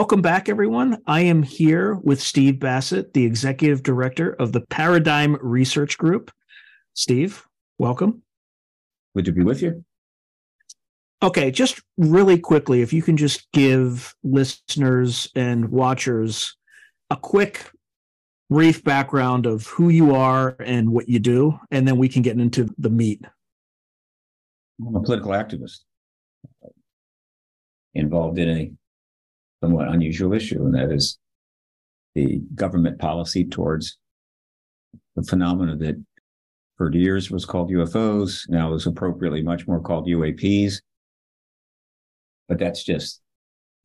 Welcome back, everyone. I am here with Steve Bassett, the executive director of the Paradigm Research Group. Steve, welcome. Good to be with you. Okay, just really quickly, if you can just give listeners and watchers a quick, brief background of who you are and what you do, and then we can get into the meat. I'm a political activist uh, involved in a somewhat unusual issue, and that is the government policy towards the phenomena that for years was called UFOs, now is appropriately much more called UAPs. But that's just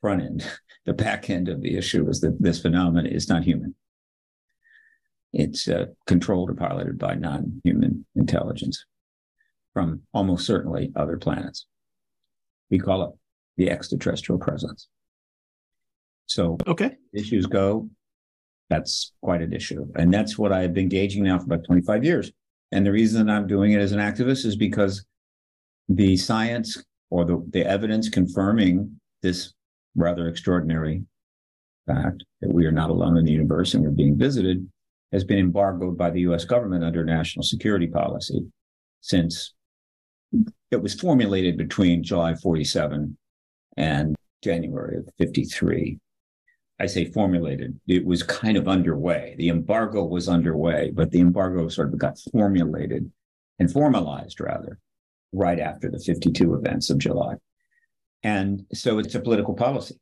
front end. The back end of the issue is that this phenomenon is not human. It's uh, controlled or piloted by non human intelligence from almost certainly other planets. We call it the extraterrestrial presence. So, okay, issues go. That's quite an issue, and that's what I've been gauging now for about 25 years. And the reason that I'm doing it as an activist is because the science or the, the evidence confirming this rather extraordinary fact that we are not alone in the universe and we're being visited has been embargoed by the US government under national security policy since it was formulated between July 47 and January of 53. I say formulated, it was kind of underway. The embargo was underway, but the embargo sort of got formulated and formalized rather right after the 52 events of July. And so it's a political policy,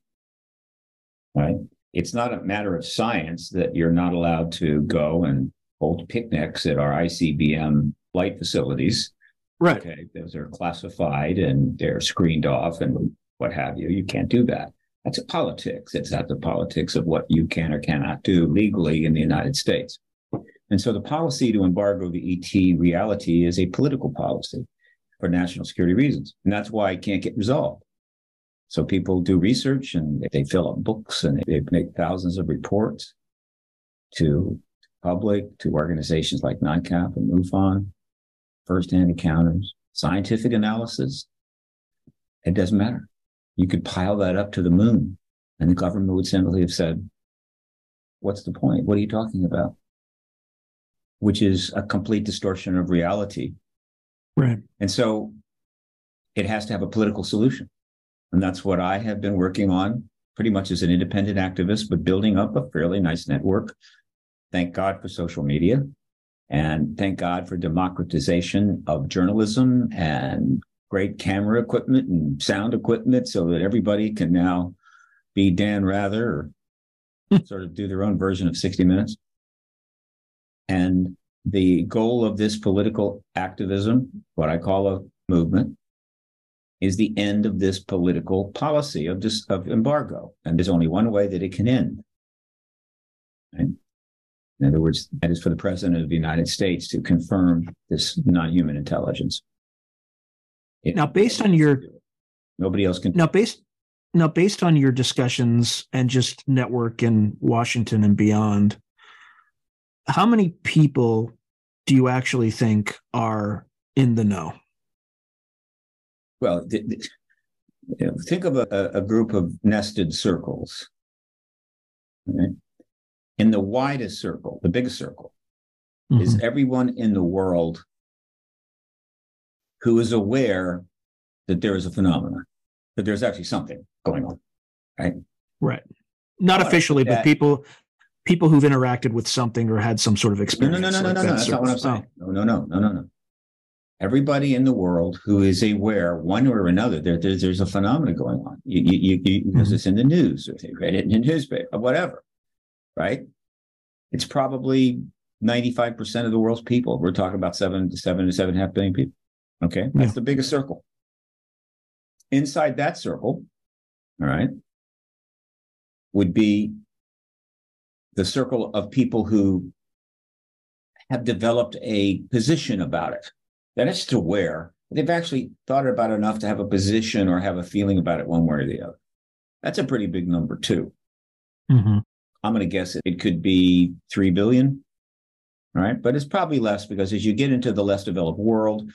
right? It's not a matter of science that you're not allowed to go and hold picnics at our ICBM flight facilities. Right. Okay. Those are classified and they're screened off and what have you. You can't do that. That's a politics. It's not the politics of what you can or cannot do legally in the United States. And so the policy to embargo the ET reality is a political policy for national security reasons. And that's why it can't get resolved. So people do research and they fill up books and they make thousands of reports to public, to organizations like NICAP and MUFON, firsthand encounters, scientific analysis. It doesn't matter. You could pile that up to the moon and the government would simply have said, what's the point? What are you talking about? Which is a complete distortion of reality. Right. And so it has to have a political solution. And that's what I have been working on pretty much as an independent activist, but building up a fairly nice network. Thank God for social media. And thank God for democratization of journalism and great camera equipment and sound equipment so that everybody can now be Dan Rather or sort of do their own version of 60 Minutes. And the goal of this political activism, what I call a movement, is the end of this political policy of this of embargo. And there's only one way that it can end. Right? In other words, that is for the president of the United States to confirm this non-human intelligence. It, now, based on your nobody else can now based now based on your discussions and just network in Washington and beyond, how many people do you actually think are in the know? Well, th- th- you know, think of a, a, group of nested circles. Okay? In the widest circle, the biggest circle, mm-hmm. is everyone in the world who is aware that there is a phenomenon, that there's actually something going on, right? Right. Not officially, but people people who've interacted with something or had some sort of experience. No, no, no, no, like no, no. That's not what I'm saying. Oh. No, no, no, no, no, no. Everybody in the world who is aware, one or another, there, there's, there's a phenomenon going on. You, you, you, because mm-hmm. it's in the news, or they read it in the newspaper, or whatever, right? It's probably 95% of the world's people. We're talking about seven to seven to seven and a half billion people. Okay. That's yeah. the biggest circle. Inside that circle, all right, would be the circle of people who have developed a position about it. That is to where they've actually thought about it enough to have a position or have a feeling about it one way or the other. That's a pretty big number too. Mm-hmm. I'm going to guess it could be 3 billion. Right. But it's probably less because as you get into the less developed world,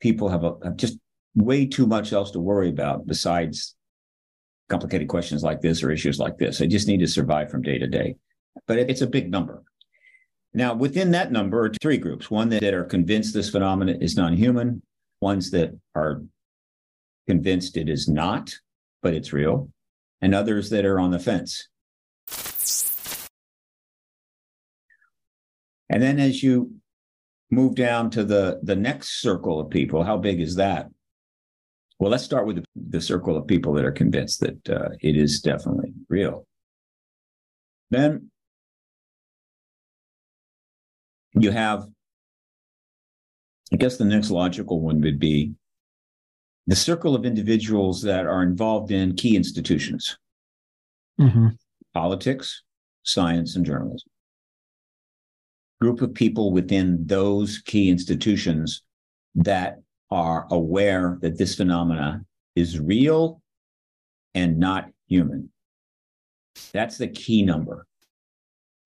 people have, a, have just way too much else to worry about besides complicated questions like this or issues like this. They just need to survive from day to day. But it's a big number. Now, within that number are three groups one that are convinced this phenomenon is non human, ones that are convinced it is not, but it's real, and others that are on the fence. And then as you move down to the, the next circle of people, how big is that? Well, let's start with the, the circle of people that are convinced that uh, it is definitely real. Then you have, I guess the next logical one would be the circle of individuals that are involved in key institutions mm-hmm. politics, science, and journalism. Group of people within those key institutions that are aware that this phenomena is real and not human. That's the key number.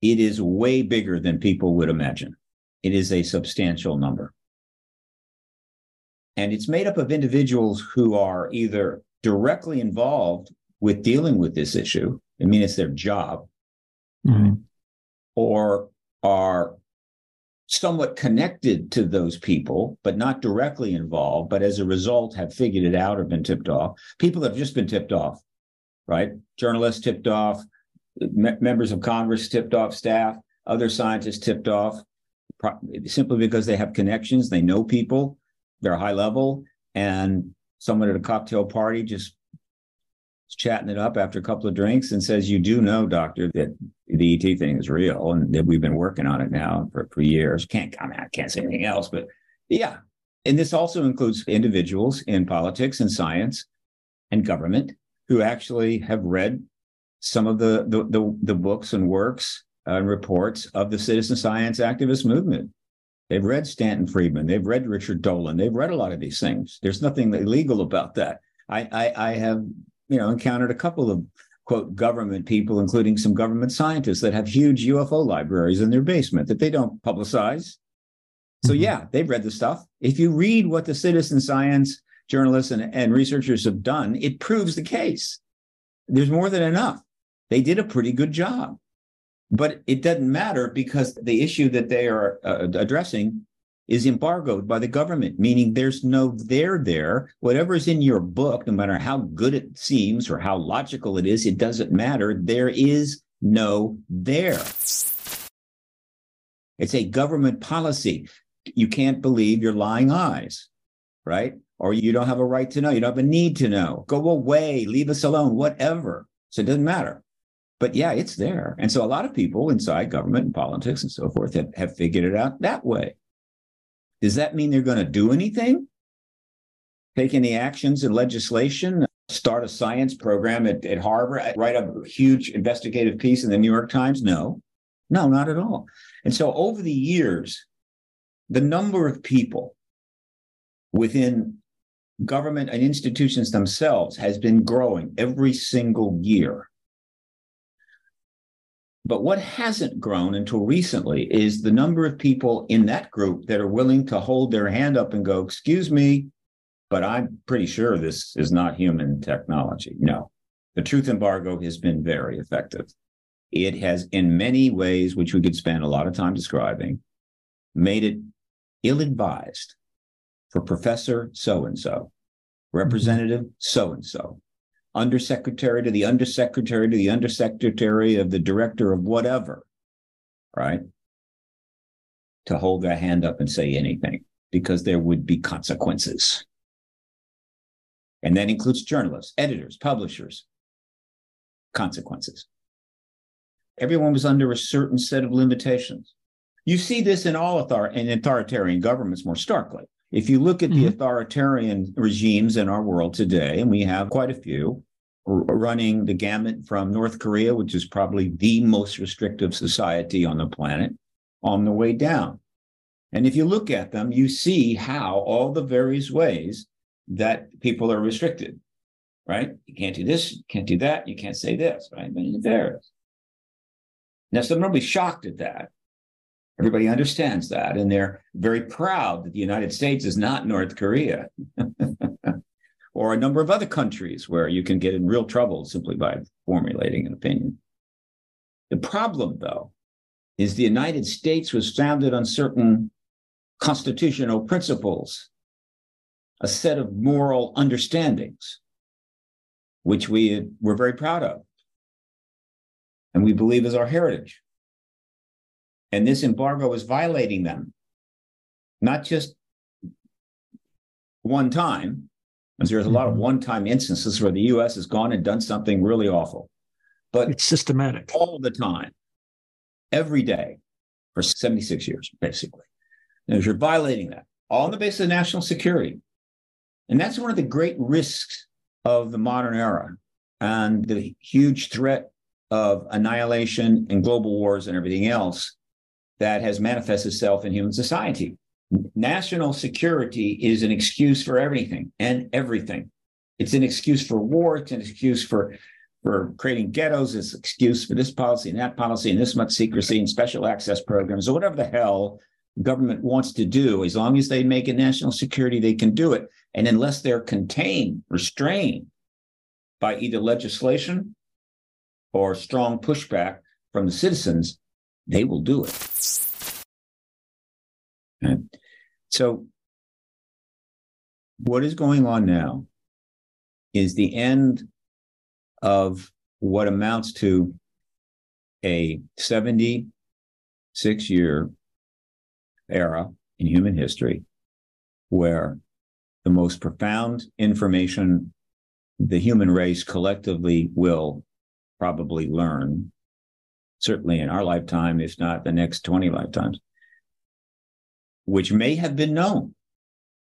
It is way bigger than people would imagine. It is a substantial number. And it's made up of individuals who are either directly involved with dealing with this issue, I mean, it's their job, mm-hmm. or are somewhat connected to those people, but not directly involved, but as a result have figured it out or been tipped off. People have just been tipped off, right? Journalists tipped off, me- members of Congress tipped off staff, other scientists tipped off, pro- simply because they have connections, they know people, they're high level, and someone at a cocktail party just chatting it up after a couple of drinks and says, You do know, doctor, that the ET thing is real and that we've been working on it now for, for years. Can't comment, can't say anything else, but yeah. And this also includes individuals in politics and science and government who actually have read some of the the, the, the books and works and reports of the citizen science activist movement. They've read Stanton Friedman. They've read Richard Dolan. They've read a lot of these things. There's nothing illegal about that. I, I, I have, you know, encountered a couple of quote government people, including some government scientists that have huge UFO libraries in their basement that they don't publicize. So mm-hmm. yeah, they've read the stuff. If you read what the citizen science journalists and, and researchers have done, it proves the case. There's more than enough. They did a pretty good job. But it doesn't matter because the issue that they are uh, addressing is embargoed by the government, meaning there's no there there. Whatever is in your book, no matter how good it seems or how logical it is, it doesn't matter. There is no there. It's a government policy. You can't believe your lying eyes, right? Or you don't have a right to know. You don't have a need to know. Go away, leave us alone, whatever. So it doesn't matter. But yeah, it's there. And so a lot of people inside government and politics and so forth have, have figured it out that way. Does that mean they're going to do anything? Take any actions in legislation? Start a science program at, at Harvard? Write a huge investigative piece in the New York Times? No, no, not at all. And so over the years, the number of people within government and institutions themselves has been growing every single year. But what hasn't grown until recently is the number of people in that group that are willing to hold their hand up and go, Excuse me, but I'm pretty sure this is not human technology. No, the truth embargo has been very effective. It has, in many ways, which we could spend a lot of time describing, made it ill advised for Professor so and so, Representative so and so, undersecretary to the undersecretary to the undersecretary of the director of whatever, right? To hold their hand up and say anything because there would be consequences. And that includes journalists, editors, publishers, consequences. Everyone was under a certain set of limitations. You see this in all author- in authoritarian governments more starkly. If you look at mm-hmm. the authoritarian regimes in our world today, and we have quite a few, running the gamut from North Korea, which is probably the most restrictive society on the planet, on the way down. And if you look at them, you see how all the various ways that people are restricted, right? You can't do this, you can't do that, you can't say this, right? But it varies. Now, some will be shocked at that. Everybody understands that, and they're very proud that the United States is not North Korea. or a number of other countries where you can get in real trouble simply by formulating an opinion. The problem, though, is the United States was founded on certain constitutional principles, a set of moral understandings, which we were very proud of and we believe is our heritage. And this embargo is violating them, not just one time, because there's a lot of mm-hmm. one time instances where the US has gone and done something really awful, but it's systematic all the time, every day for 76 years, basically. And you're violating that, all on the basis of national security. And that's one of the great risks of the modern era and the huge threat of annihilation and global wars and everything else that has manifested itself in human society. National security is an excuse for everything and everything. It's an excuse for war. It's an excuse for for creating ghettos. It's an excuse for this policy and that policy and this much secrecy and special access programs or whatever the hell government wants to do. As long as they make it national security, they can do it. And unless they're contained, restrained by either legislation or strong pushback from the citizens, they will do it. And so, what is going on now is the end of what amounts to a 76 year era in human history where the most profound information the human race collectively will probably learn, certainly in our lifetime, if not the next 20 lifetimes, which may have been known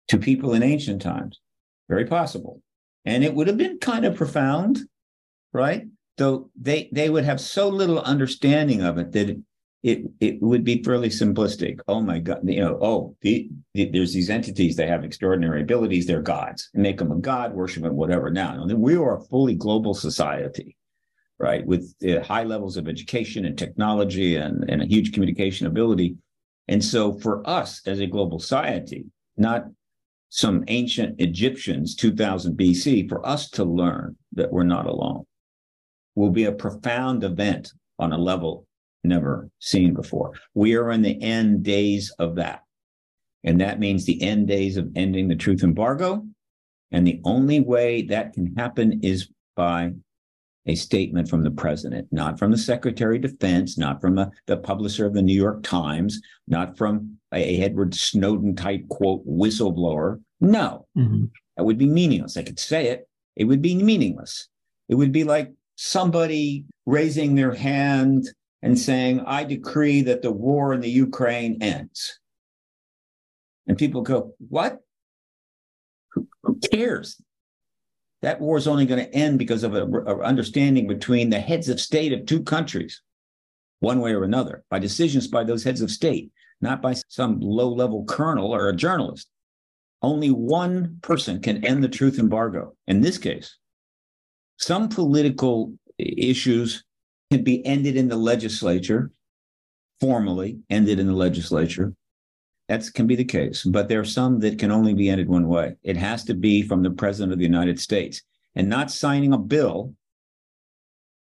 to people in ancient times. Very possible. And it would have been kind of profound, right? Though they, they would have so little understanding of it that it, it, would be fairly simplistic. Oh my God, you know, oh, the, the, there's these entities that have extraordinary abilities. They're gods. Make them a god, worship them, whatever. Now, we are a fully global society right? With uh, high levels of education and technology and, and a huge communication ability. And so for us as a global society, not some ancient Egyptians, 2000 BC, for us to learn that we're not alone will be a profound event on a level never seen before. We are in the end days of that. And that means the end days of ending the truth embargo. And the only way that can happen is by a statement from the president, not from the secretary of defense, not from a, the publisher of the New York Times, not from a, Edward Snowden type quote whistleblower. No, mm-hmm. that would be meaningless. I could say it, it would be meaningless. It would be like somebody raising their hand and saying, I decree that the war in the Ukraine ends. And people go, What? Who, who cares? That war is only going to end because of an understanding between the heads of state of two countries, one way or another, by decisions by those heads of state, not by some low level colonel or a journalist. Only one person can end the truth embargo. In this case, some political issues can be ended in the legislature, formally ended in the legislature. That can be the case, but there are some that can only be ended one way. It has to be from the president of the United States and not signing a bill,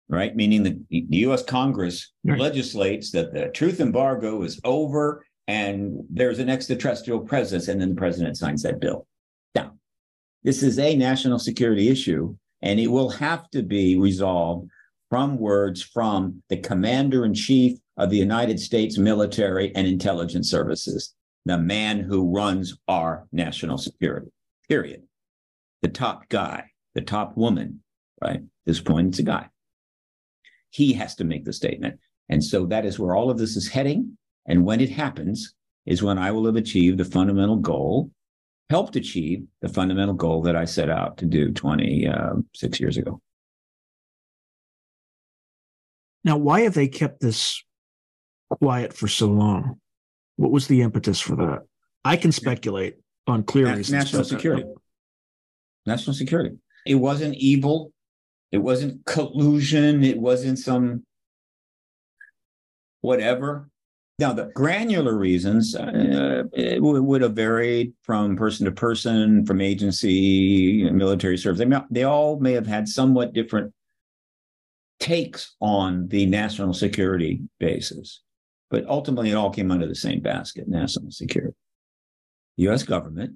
right? Meaning that the US Congress right. legislates that the truth embargo is over and there's an extraterrestrial presence, and then the president signs that bill. Now, this is a national security issue, and it will have to be resolved from words from the commander in chief of the United States military and intelligence services the man who runs our national security, period. The top guy, the top woman, right? At this point, it's a guy. He has to make the statement. And so that is where all of this is heading. And when it happens, is when I will have achieved the fundamental goal, helped achieve the fundamental goal that I set out to do 26 uh, years ago. Now, why have they kept this quiet for so long? What was the impetus for that? I can speculate on clear Na- reasons. National security. National security. It wasn't evil. It wasn't collusion. It wasn't some whatever. Now, the granular reasons uh, would have varied from person to person, from agency, military service. They, may, they all may have had somewhat different takes on the national security basis, but ultimately it all came under the same basket national security. The US government,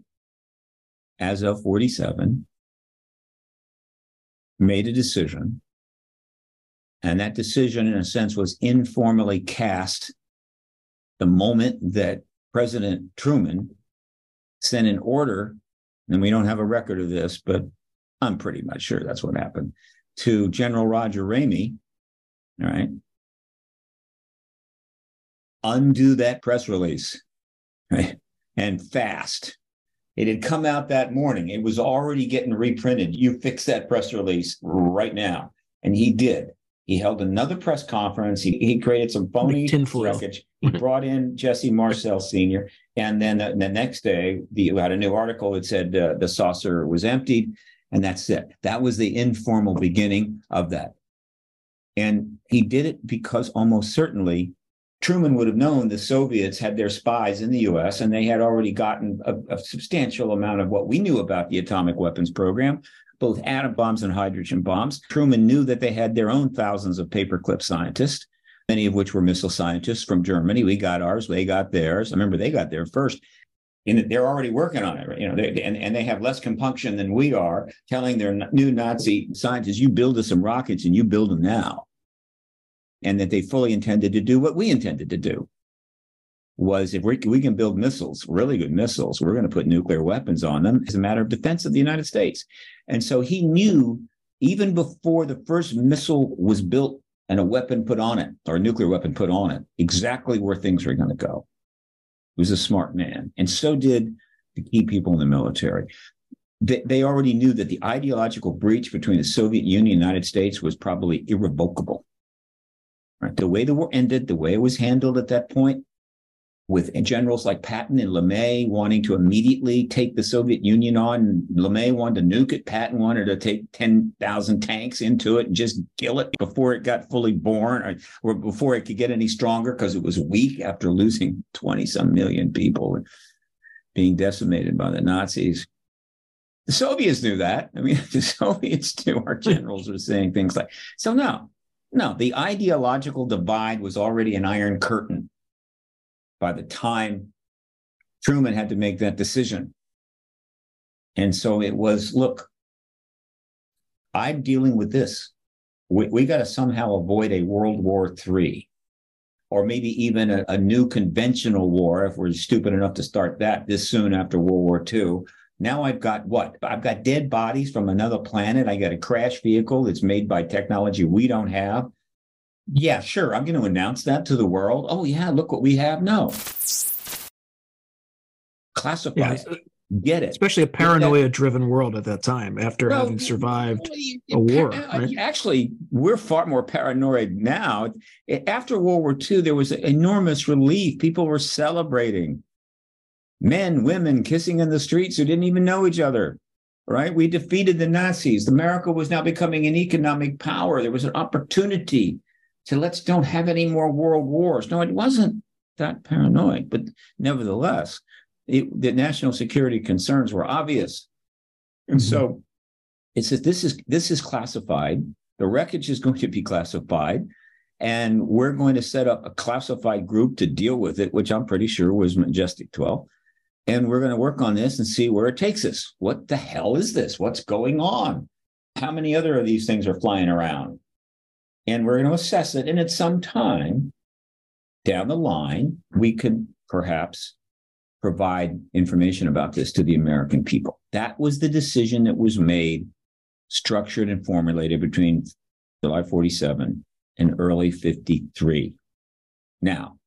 as of 47, made a decision. And that decision, in a sense, was informally cast the moment that President Truman sent an order, and we don't have a record of this, but I'm pretty much sure that's what happened, to General Roger Ramey, all right, undo that press release, right, and fast. It had come out that morning. It was already getting reprinted. You fix that press release right now. And he did. He held another press conference. He, he created some phony wreckage. He brought in Jesse Marcel Sr. And then the, the next day, the, you had a new article that said uh, the saucer was emptied. And that's it. That was the informal beginning of that. And he did it because almost certainly Truman would have known the Soviets had their spies in the US and they had already gotten a, a, substantial amount of what we knew about the atomic weapons program, both atom bombs and hydrogen bombs. Truman knew that they had their own thousands of paperclip scientists, many of which were missile scientists from Germany. We got ours, they got theirs. I remember they got there first. And they're already working on it, you know, they, and, and they have less compunction than we are, telling their new Nazi scientists, you build us some rockets and you build them now and that they fully intended to do what we intended to do was if we, we can build missiles, really good missiles, we're going to put nuclear weapons on them as a matter of defense of the United States. And so he knew even before the first missile was built and a weapon put on it or a nuclear weapon put on it, exactly where things were going to go. He was a smart man. And so did the key people in the military. They, they already knew that the ideological breach between the Soviet Union and the United States was probably irrevocable. Right? The way the war ended, the way it was handled at that point, with generals like Patton and LeMay wanting to immediately take the Soviet Union on. LeMay wanted to nuke it. Patton wanted to take 10,000 tanks into it and just kill it before it got fully born or, or before it could get any stronger because it was weak after losing 20 some million people and being decimated by the Nazis. The Soviets knew that. I mean, the Soviets knew our generals were saying things like, so no, no, the ideological divide was already an iron curtain by the time Truman had to make that decision. And so it was look, I'm dealing with this. We, we got to somehow avoid a World War III or maybe even a, a, new conventional war if we're stupid enough to start that this soon after World War II. Now I've got what? I've got dead bodies from another planet. I got a crash vehicle that's made by technology we don't have. Yeah, sure. I'm going to announce that to the world. Oh, yeah, look what we have. No. Classify yeah, it. Get it. Especially a paranoia driven world at that time after well, having survived a war. Right? Actually, we're far more paranoid now. After World War II, there was enormous relief. People were celebrating men, women kissing in the streets who didn't even know each other. Right? We defeated the Nazis. America was now becoming an economic power. There was an opportunity to let's don't have any more world wars. No, it wasn't that paranoid, but nevertheless, it, the national security concerns were obvious. And mm-hmm. so it says this is this is classified. The wreckage is going to be classified and we're going to set up a classified group to deal with it, which I'm pretty sure was Majestic 12 and we're going to work on this and see where it takes us. What the hell is this? What's going on? How many other of these things are flying around? And we're going to assess it. And at some time down the line, we could perhaps provide information about this to the American people. That was the decision that was made, structured and formulated between July 47 and early 53. Now,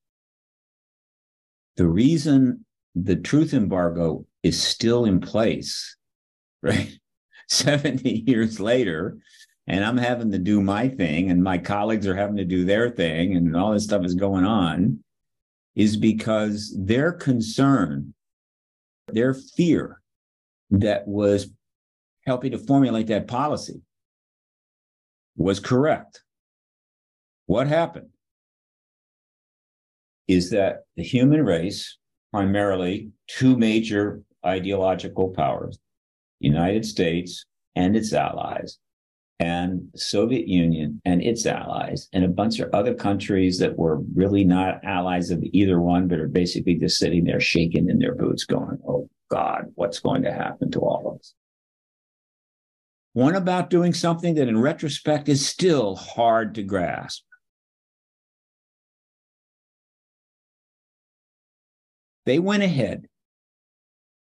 the reason the truth embargo is still in place, right? 70 years later, and I'm having to do my thing, and my colleagues are having to do their thing, and all this stuff is going on, is because their concern, their fear that was helping to formulate that policy was correct. What happened? is that the human race, primarily two major ideological powers, United States and its allies, and Soviet Union and its allies, and a bunch of other countries that were really not allies of either one, but are basically just sitting there shaking in their boots, going, Oh God, what's going to happen to all of us? One about doing something that in retrospect is still hard to grasp. They went ahead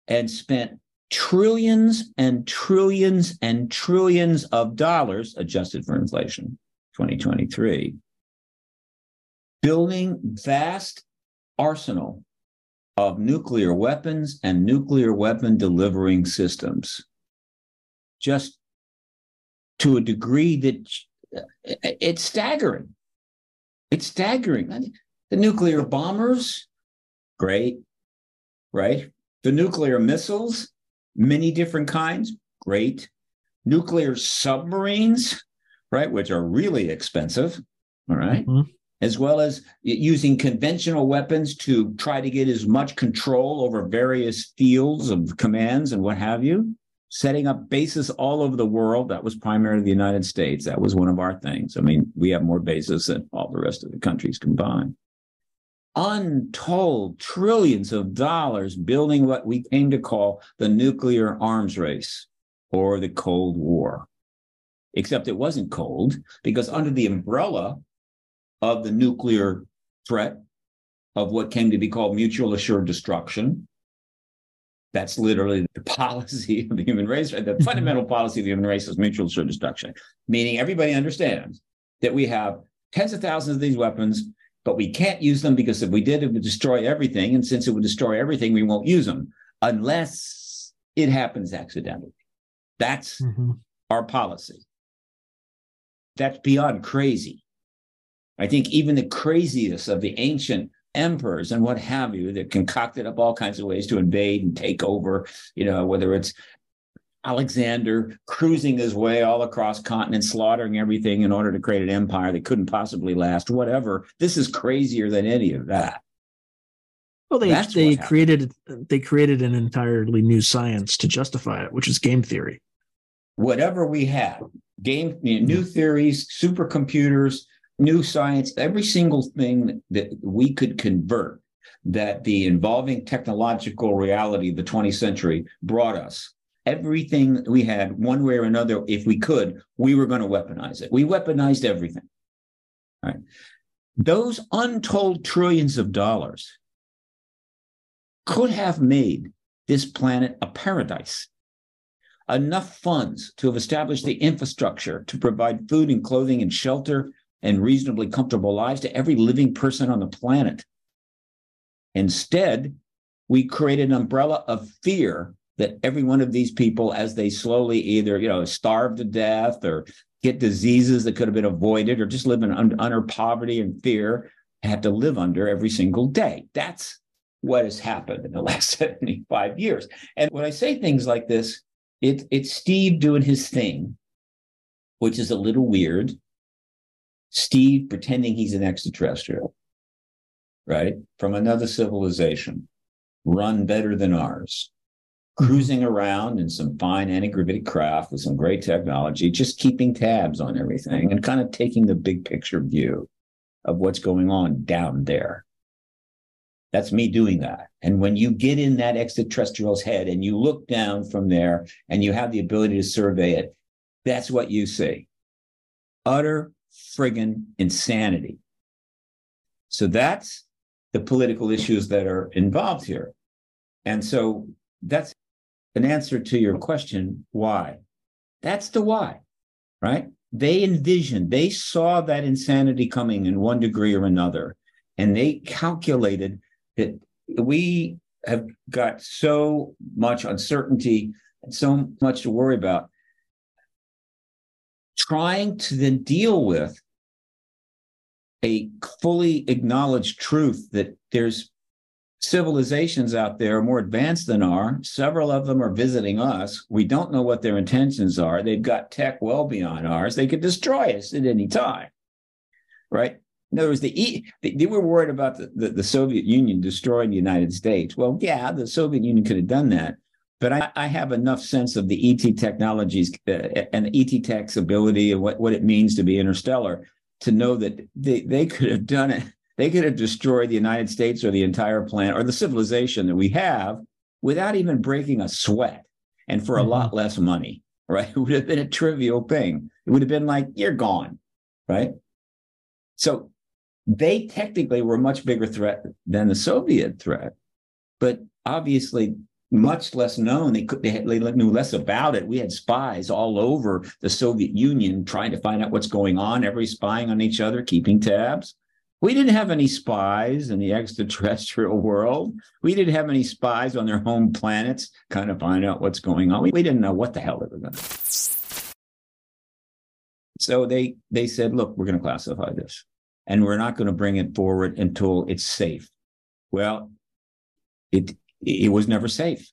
and spent trillions and trillions and trillions of dollars adjusted for inflation 2023 building vast arsenal of nuclear weapons and nuclear weapon delivering systems. Just to a degree that uh, it's staggering. It's staggering. The nuclear bombers great right the nuclear missiles many different kinds, great. Nuclear submarines, right, which are really expensive, all right? mm-hmm. as well as using conventional weapons to try to get as much control over various fields of commands and what have you. Setting up bases all over the world. That was primarily the United States. That was one of our things. I mean, we have more bases than all the rest of the countries combined untold trillions of dollars building what we came to call the nuclear arms race or the Cold War. Except it wasn't cold because under the umbrella of the nuclear threat of what came to be called mutual assured destruction, that's literally the policy of the human race. The mm-hmm. fundamental policy of the human race is mutual assured destruction, meaning everybody understands that we have tens of thousands of these weapons but we can't use them because if we did, it would destroy everything. And since it would destroy everything, we won't use them unless it happens accidentally. That's mm-hmm. our policy. That's beyond crazy. I think even the craziest of the ancient emperors and what have you that concocted up all kinds of ways to invade and take over, you know, whether it's Alexander cruising his way all across continents, slaughtering everything in order to create an empire that couldn't possibly last, whatever. This is crazier than any of that. Well, they That's they created they created an entirely new science to justify it, which is game theory. Whatever we have, game new theories, supercomputers, new science, every single thing that we could convert that the involving technological reality of the 20th century brought us everything we had, one way or another, if we could, we were going to weaponize it. We weaponized everything. Right. Those untold trillions of dollars could have made this planet a paradise. Enough funds to have established the infrastructure to provide food and clothing and shelter and reasonably comfortable lives to every living person on the planet. Instead, we created an umbrella of fear that every one of these people, as they slowly either, you know, starve to death or get diseases that could have been avoided or just live in under poverty and fear, have to live under every single day. That's what has happened in the last 75 years. And when I say things like this, it, it's Steve doing his thing, which is a little weird. Steve pretending he's an extraterrestrial, right? From another civilization, run better than ours cruising around in some fine anti-gravity craft with some great technology, just keeping tabs on everything and kind of taking the big picture view of what's going on down there. That's me doing that. And when you get in that extraterrestrial's head and you look down from there and you have the ability to survey it, that's what you see. Utter friggin' insanity. So that's the political issues that are involved here. And so that's an answer to your question, why? That's the why, right? They envisioned, they saw that insanity coming in one degree or another, and they calculated that we have got so much uncertainty and so much to worry about. Trying to then deal with a fully acknowledged truth that there's civilizations out there are more advanced than are. Several of them are visiting us. We don't know what their intentions are. They've got tech well beyond ours. They could destroy us at any time. Right? In other words, the they were worried about the, the, the, Soviet Union destroying the United States. Well, yeah, the Soviet Union could have done that. But I, I have enough sense of the ET technologies uh, and ET tech's ability and what, what it means to be interstellar to know that they, they could have done it. They could have destroyed the United States or the entire planet or the civilization that we have without even breaking a sweat and for a mm-hmm. lot less money, right? It would have been a trivial thing. It would have been like, you're gone, right? So they technically were a much bigger threat than the Soviet threat, but obviously much less known. They could they, had, they knew less about it. We had spies all over the Soviet Union trying to find out what's going on. Every spying on each other, keeping tabs. We didn't have any spies in the extraterrestrial world. We didn't have any spies on their home planets, kind of find out what's going on. We, we didn't know what the hell they were going to. So they they said, look, we're going to classify this and we're not going to bring it forward until it's safe. Well, it it was never safe.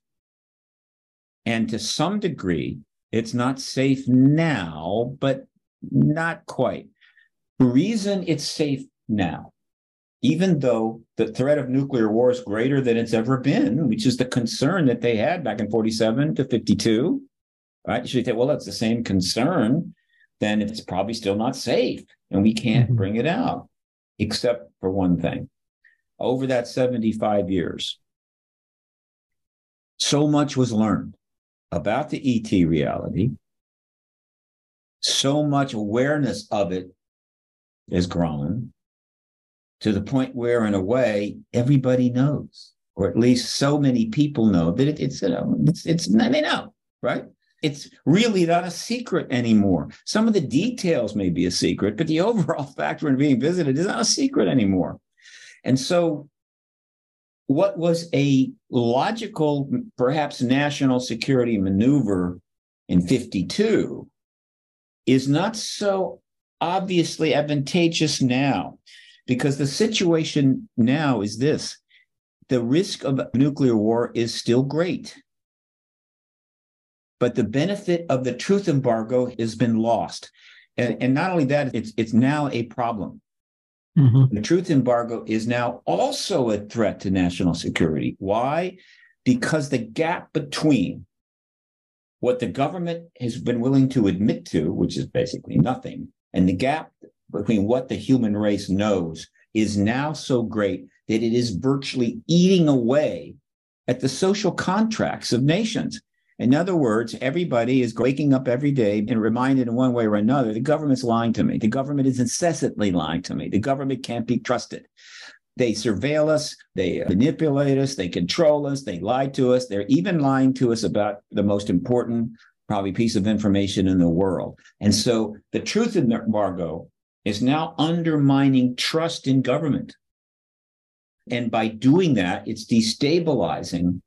And to some degree, it's not safe now, but not quite. The reason it's safe now, even though the threat of nuclear war is greater than it's ever been, which is the concern that they had back in 47 to 52, right? You should say, well, that's the same concern, then it's probably still not safe and we can't mm-hmm. bring it out, except for one thing. Over that 75 years, so much was learned about the ET reality. So much awareness of it has grown to the point where, in a way, everybody knows, or at least so many people know that it, it's, you know, it's, it's, they know, right? it's really not a secret anymore. Some of the details may be a secret, but the overall factor in being visited is not a secret anymore. And so, what was a logical, perhaps national security maneuver in 52 is not so obviously advantageous now because the situation now is this the risk of nuclear war is still great but the benefit of the truth embargo has been lost. And, and not only that, it's, it's now a problem. Mm-hmm. The truth embargo is now also a threat to national security. Why? Because the gap between what the government has been willing to admit to, which is basically nothing, and the gap between what the human race knows is now so great that it is virtually eating away at the social contracts of nations. In other words, everybody is waking up every day and reminded in one way or another the government's lying to me. The government is incessantly lying to me. The government can't be trusted. They surveil us, they manipulate us, they control us, they lie to us. They're even lying to us about the most important, probably, piece of information in the world. And so the truth embargo is now undermining trust in government. And by doing that, it's destabilizing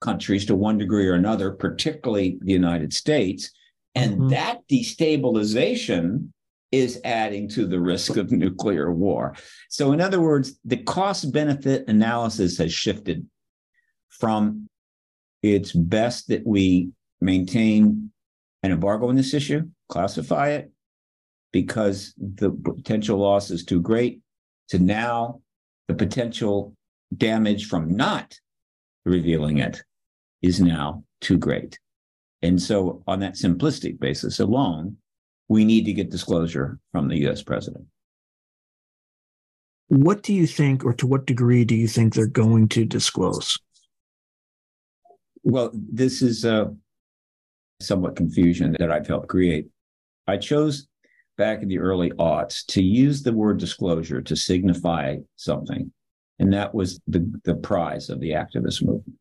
countries to one degree or another, particularly the United States. And mm-hmm. that destabilization is adding to the risk of nuclear war. So, in other words, the cost benefit analysis has shifted from it's best that we maintain an embargo on this issue, classify it, because the potential loss is too great, to now the potential damage from not revealing it is now too great. And so, on that simplistic basis alone, we need to get disclosure from the US president. What do you think, or to what degree do you think they're going to disclose? Well, this is a somewhat confusion that I've helped create. I chose back in the early aughts to use the word disclosure to signify something. And that was the, the prize of the activist movement.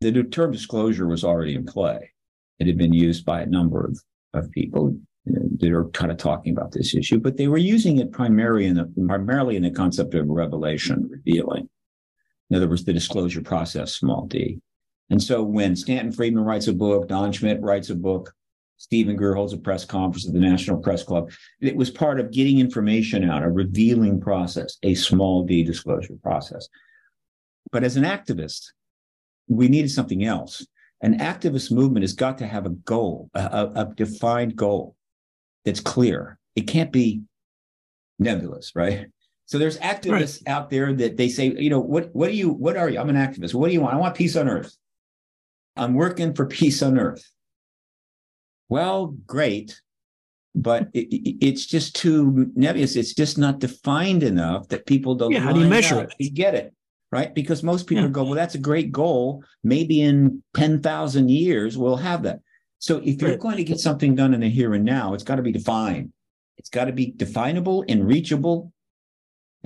The term disclosure was already in play. It had been used by a number of, of people that are kind of talking about this issue, but they were using it primarily in the, primarily in the concept of revelation, revealing. In other words, the disclosure process, small d. And so when Stanton Friedman writes a book, Don Schmitt writes a book, Steven Greer holds a press conference at the National Press Club, it was part of getting information out, a revealing process, a small d disclosure process. But as an activist, we needed something else. An activist movement has got to have a goal, a, a defined goal that's clear. It can't be nebulous, right? So there's activists right. out there that they say, you know, what what do you what are you? I'm an activist. What do you want? I want peace on earth. I'm working for peace on earth. Well, great, but it, it's just too nebulous. It's just not defined enough that people don't. Yeah, how do you measure it? You get it, right? Because most people yeah. go, well, that's a great goal. Maybe in ten thousand years we'll have that. So if you're right. going to get something done in the here and now, it's got to be defined. It's got to be definable and reachable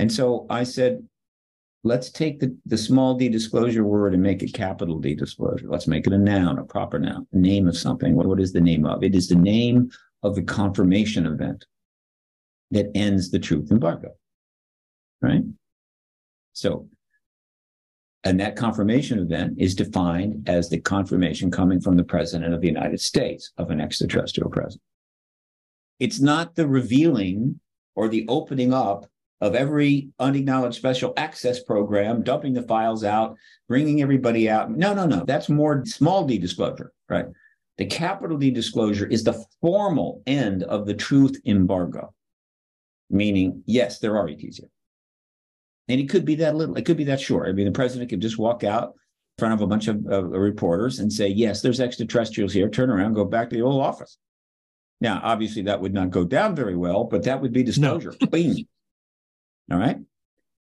and so I said, let's take the, the small d disclosure word and make it capital D disclosure. Let's make it a noun, a proper noun, a name of something. What, what is the name of? It is the name of the confirmation event that ends the truth embargo. Right? So, and that confirmation event is defined as the confirmation coming from the president of the United States of an extraterrestrial presence. It's not the revealing or the opening up of every unacknowledged special access program, dumping the files out, bringing everybody out. No, no, no. That's more small d disclosure, right? The capital D disclosure is the formal end of the truth embargo, meaning, yes, there are ETs here. And it could be that little, it could be that short. I mean, the president could just walk out in front of a bunch of reporters and say, yes, there's extraterrestrials here, turn around, go back to the Oval Office. Now, obviously, that would not go down very well, but that would be disclosure. No. All right.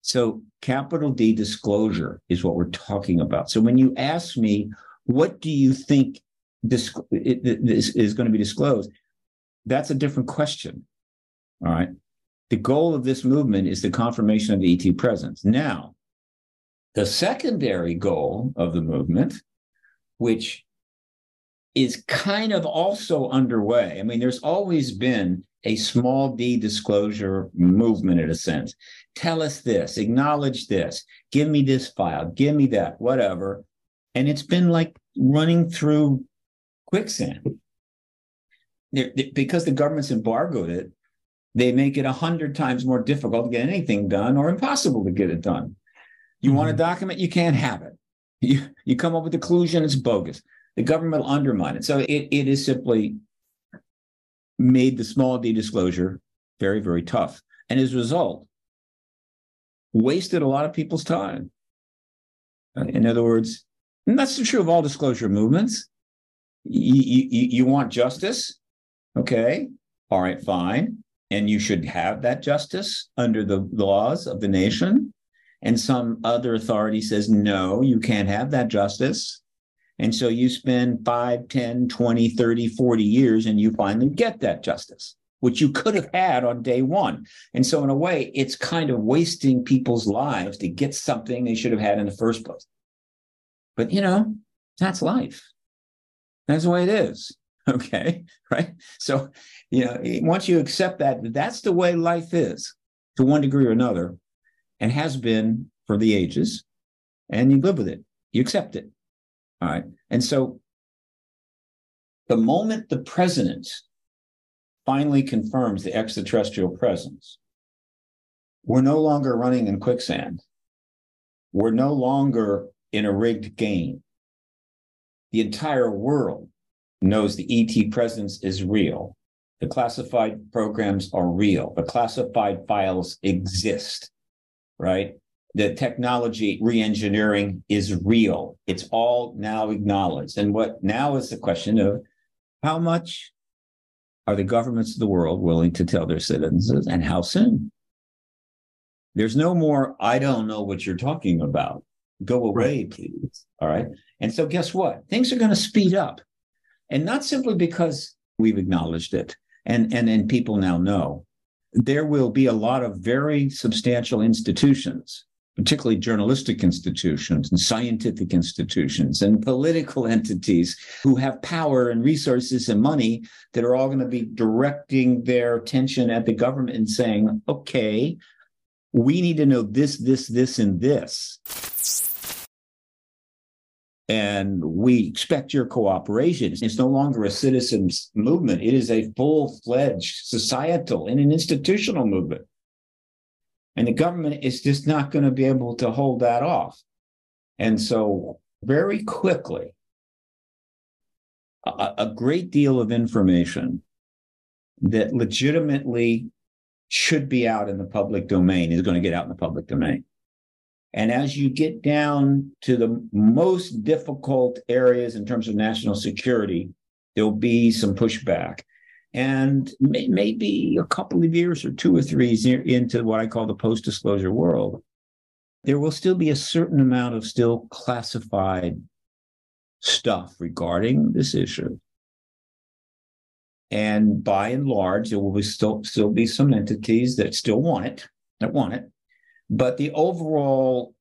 So capital D disclosure is what we're talking about. So when you ask me, what do you think this, is going to be disclosed? That's a different question. All right. The goal of this movement is the confirmation of the ET presence. Now, the secondary goal of the movement, which is kind of also underway. I mean, there's always been a small d disclosure movement in a sense. Tell us this, acknowledge this, give me this file, give me that, whatever. And it's been like running through quicksand. because the government's embargoed it, they make it a hundred times more difficult to get anything done or impossible to get it done. You mm-hmm. want a mm-hmm. document, you can't have it. You, you come up with a conclusion, it's bogus. The government will undermine it. So it, it is simply made the small d disclosure very, very tough. And as a result, wasted a lot of people's time. In other words, and that's true of all disclosure movements. You, you, you want justice? Okay. All right, fine. And you should have that justice under the laws of the nation. And some other authority says, no, you can't have that justice. And so you spend 5, 10, 20, 30, 40 years and you finally get that justice, which you could have had on day one. And so, in a way, it's kind of wasting people's lives to get something they should have had in the first place. But, you know, that's life. That's the way it is. Okay. Right. So, you know, once you accept that, that's the way life is to one degree or another and has been for the ages, and you live with it, you accept it. All right. And so the moment the president finally confirms the extraterrestrial presence, we're no longer running in quicksand. We're no longer in a rigged game. The entire world knows the ET presence is real. The classified programs are real. The classified files exist, right? The technology reengineering is real. It's all now acknowledged. And what now is the question of how much are the governments of the world willing to tell their citizens and how soon? There's no more, I don't know what you're talking about. Go away, please. All right. And so, guess what? Things are going to speed up. And not simply because we've acknowledged it and, and, and people now know. There will be a lot of very substantial institutions particularly journalistic institutions and scientific institutions and political entities who have power and resources and money that are all going to be directing their attention at the government and saying, okay, we need to know this, this, this, and this. And we expect your cooperation. It's no longer a citizens movement. It is a full fledged societal and an institutional movement. And the government is just not going to be able to hold that off. And so, very quickly, a, a great deal of information that legitimately should be out in the public domain is going to get out in the public domain. And as you get down to the most difficult areas in terms of national security, there'll be some pushback. And may, maybe a couple of years or two or three into what I call the post disclosure world, there will still be a certain amount of still classified stuff regarding this issue. And by and large, there will be still, still be some entities that still want it, that want it. But the overall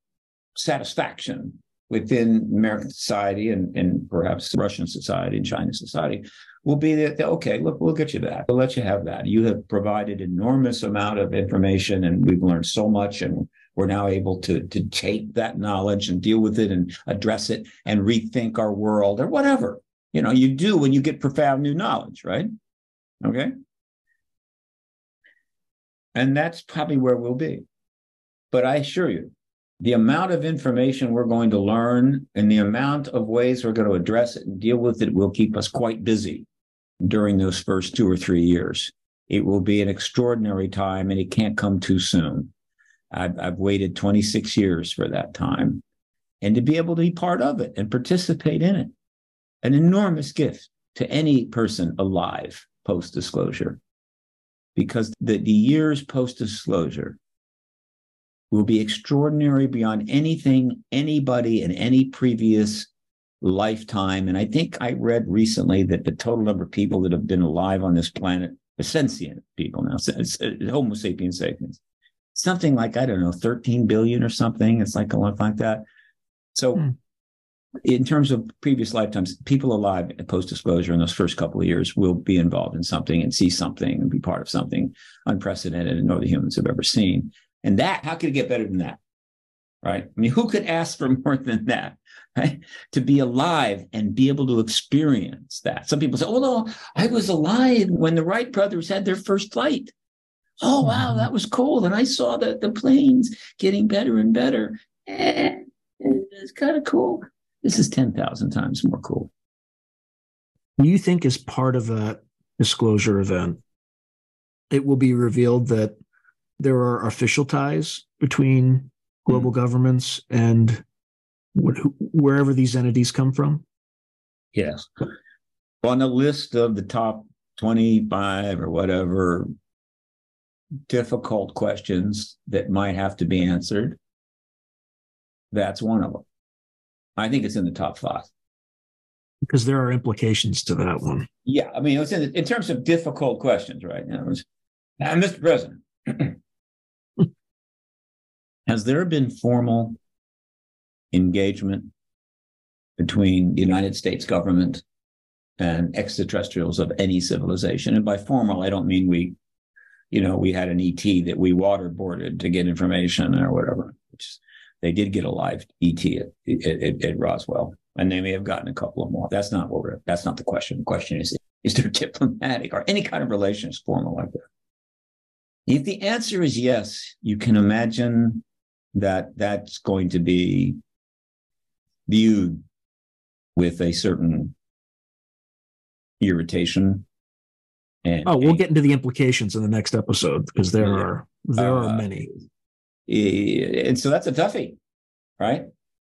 satisfaction within American society and, and perhaps Russian society and Chinese society will be that, okay, look, we'll get you that. We'll let you have that. You have provided enormous amount of information and we've learned so much and we're now able to, to take that knowledge and deal with it and address it and rethink our world or whatever. You know, you do when you get profound new knowledge, right? Okay. And that's probably where we'll be. But I assure you, the amount of information we're going to learn and the amount of ways we're going to address it and deal with it will keep us quite busy during those first two or three years. It will be an extraordinary time and it can't come too soon. I've, I've waited 26 years for that time and to be able to be part of it and participate in it. An enormous gift to any person alive post disclosure because the, the years post disclosure will be extraordinary beyond anything anybody in any previous lifetime. And I think I read recently that the total number of people that have been alive on this planet, the sentient people now, Homo sapiens sapiens, something like, I don't know, 13 billion or something. It's like a lot like that. So, hmm. in terms of previous lifetimes, people alive at post disclosure in those first couple of years will be involved in something and see something and be part of something unprecedented and no other humans have ever seen. And that, how could it get better than that? Right? I mean, who could ask for more than that? Right? To be alive and be able to experience that. Some people say, oh, no, I was alive when the Wright brothers had their first flight. Oh, wow, mm-hmm. that was cool. And I saw the, the planes getting better and better. And it's kind of cool. This is 10,000 times more cool. You think, as part of a disclosure event, it will be revealed that there are official ties between global mm. governments and what, wherever these entities come from? Yes. On the list of the top 25 or whatever difficult questions that might have to be answered, that's one of them. I think it's in the top five. Because there are implications to that one. Yeah. I mean, it's in, in terms of difficult questions, right? In other words, now, Mr. President, has there been formal engagement between the United States government and extraterrestrials of any civilization? And by formal, I don't mean we, you know, we had an ET that we waterboarded to get information or whatever. Which they did get a live ET at, at, at Roswell, and they may have gotten a couple of more. That's not what we're. That's not the question. The question is: Is there diplomatic or any kind of relations formal like that? If the answer is yes, you can imagine that that's going to be viewed with a certain irritation. And oh, we'll get into the implications in the next episode because there yeah. are there uh, are many. And so that's a toughie, right?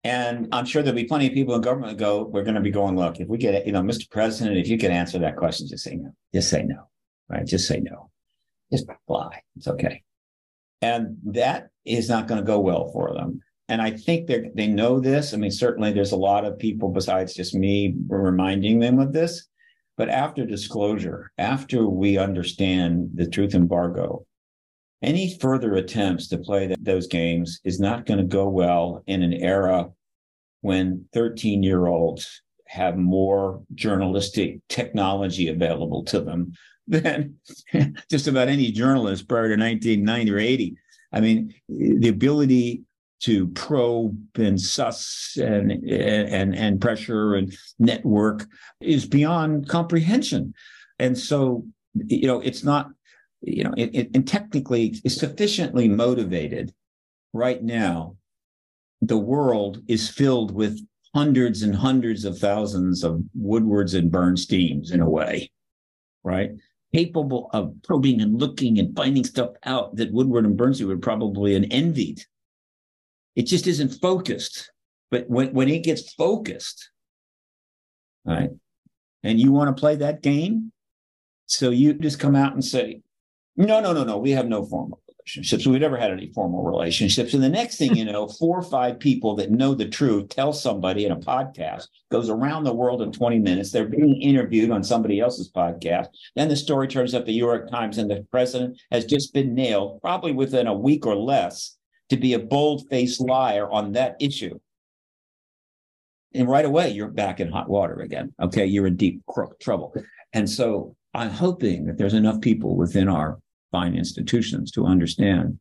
And I'm sure there'll be plenty of people in government that go, we're going to be going, look, if we get, you know, Mr. President, if you can answer that question, just say no. Just say no, right? Just say no. Just lie. It's okay. And that is not going to go well for them. And I think they they know this. I mean, certainly there's a lot of people besides just me reminding them of this. But after disclosure, after we understand the truth embargo, any further attempts to play those games is not going to go well in an era when 13 year olds have more journalistic technology available to them than just about any journalist prior to 1990 or 80. I mean, the ability to probe and suss and and and pressure and network is beyond comprehension, and so you know it's not you know it, it, and technically it's sufficiently motivated right now. The world is filled with hundreds and hundreds of thousands of Woodwards and Bernsteins in a way, right? capable of probing and looking and finding stuff out that Woodward and Bernstein would probably have envied. It just isn't focused. But when, when it gets focused, right, and you want to play that game, so you just come out and say, no, no, no, no, we have no formal relationships. We've never had any formal relationships. And the next thing you know, four or five people that know the truth tell somebody in a podcast, goes around the world in 20 minutes. They're being interviewed on somebody else's podcast. Then the story turns up the New York Times, and the president has just been nailed, probably within a week or less, to be a bold faced liar on that issue. And right away, you're back in hot water again. Okay. You're in deep crook trouble. And so I'm hoping that there's enough people within our fine institutions to understand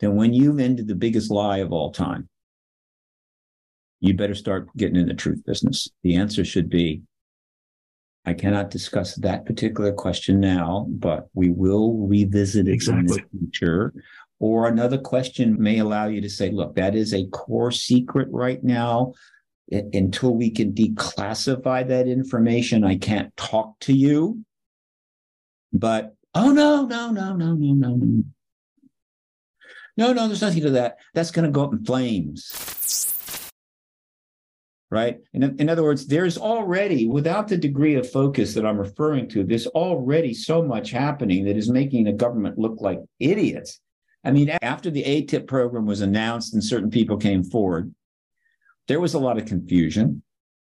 that when you've ended the biggest lie of all time, you better start getting in the truth business. The answer should be I cannot discuss that particular question now, but we will revisit it exactly. in the future. Or another question may allow you to say, look, that is a core secret right now. until we can declassify that information, I can't talk to you. But Oh no, no, no, no, no, no, no. No, no, there's nothing to that. That's going to go up in flames. Right? In, in other words, there's already, without the degree of focus that I'm referring to, there's already so much happening that is making the government look like idiots. I mean, after the AATIP program was announced and certain people came forward, there was a lot of confusion.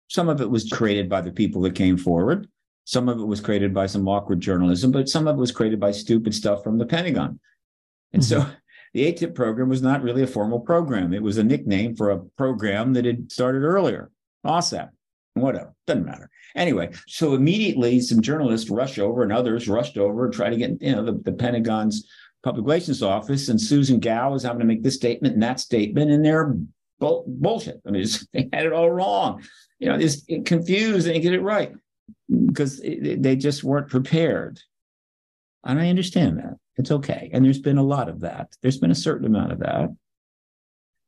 Some of it was created by the people that came forward. Some of it was created by some awkward journalism, but some of it was created by stupid stuff from the Pentagon. And mm-hmm. so the AATIP program was not really a formal program. It was a nickname for a program that had started earlier, AAWSAP, whatever, doesn't matter. Anyway, so immediately some journalists rushed over and others rushed over and tried to get, you know, the, the Pentagon's public relations office. And Susan Gough was having to make this statement and that statement, and they're bull- bullshit. I mean, they had it all wrong. You know, it's confused and they get it right because they just weren't prepared. And I understand that. It's okay. And there's been a lot of that. There's been a certain amount of that.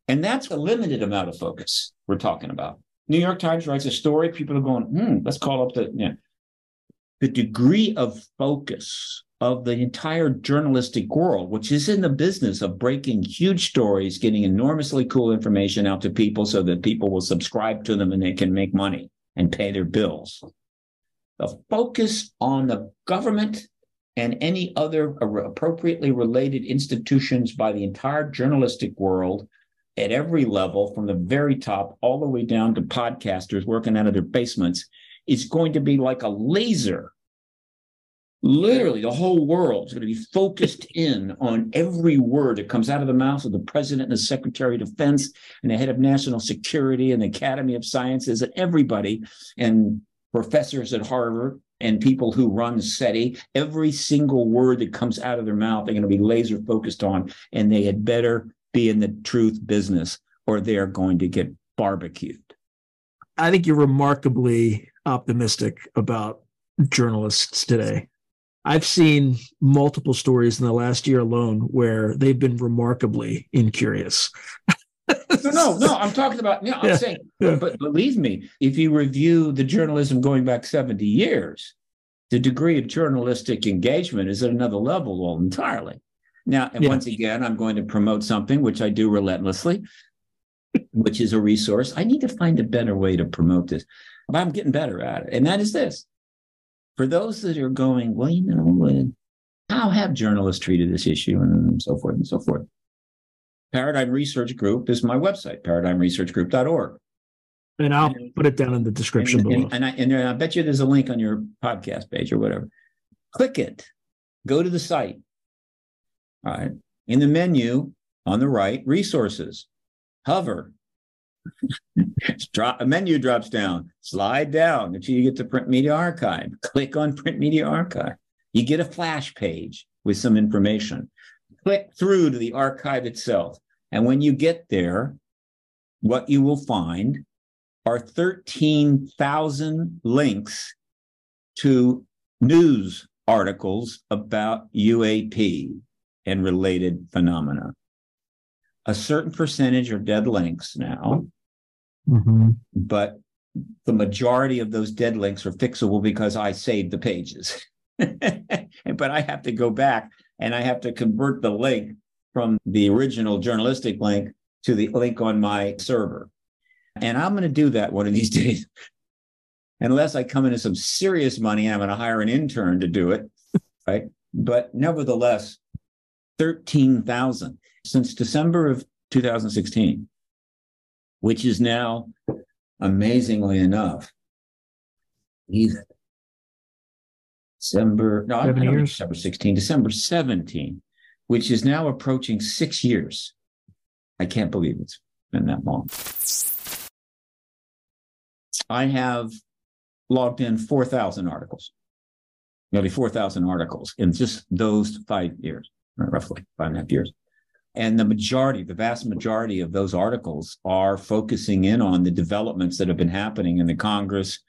And that's a limited amount of focus we're talking about. New York Times writes a story. People are going, hmm, let's call up the, you know, the degree of focus of the entire journalistic world, which is in the business of breaking huge stories, getting enormously cool information out to people so that people will subscribe to them and they can make money and pay their bills the focus on the government and any other appropriately related institutions by the entire journalistic world at every level, from the very top all the way down to podcasters working out of their basements, is going to be like a laser. Literally, the whole world is going to be focused in on every word that comes out of the mouth of the president and the secretary of defense and the head of national security and the Academy of Sciences and everybody. And professors at Harvard and people who run SETI, every single word that comes out of their mouth, they're going to be laser focused on, and they had better be in the truth business or they are going to get barbecued. I think you're remarkably optimistic about journalists today. I've seen multiple stories in the last year alone where they've been remarkably incurious. no, no, no. I'm talking about. No, I'm yeah, saying. Yeah. But believe me, if you review the journalism going back 70 years, the degree of journalistic engagement is at another level all entirely. Now, and yeah. once again, I'm going to promote something which I do relentlessly, which is a resource. I need to find a better way to promote this, but I'm getting better at it. And that is this: for those that are going, well, you know, uh, how have journalists treated this issue, and so forth and so forth. Paradigm Research Group is my website, paradigmresearchgroup.org. And I'll and, put it down in the description and, below. And, and, I, and I bet you there's a link on your podcast page or whatever. Click it, go to the site. All right. In the menu on the right, resources, hover. Drop a menu drops down, slide down until you get to Print Media Archive. Click on Print Media Archive. You get a flash page with some information click through to the archive itself. And when you get there, what you will find are 13,000 links to news articles about UAP and related phenomena. A certain percentage are dead links now, mm-hmm. but the majority of those dead links are fixable because I saved the pages. but I have to go back and I have to convert the link from the original journalistic link to the link on my server. And I'm going to do that one of these days. Unless I come into some serious money, and I'm going to hire an intern to do it. Right. But nevertheless, 13,000 since December of 2016, which is now amazingly enough, either December, no, Seven years. December 16, December 17, which is now approaching six years. I can't believe it's been that long. I have logged in 4,000 articles, nearly 4,000 articles in just those five years, roughly five and a half years. And the majority, the vast majority of those articles are focusing in on the developments that have been happening in the Congress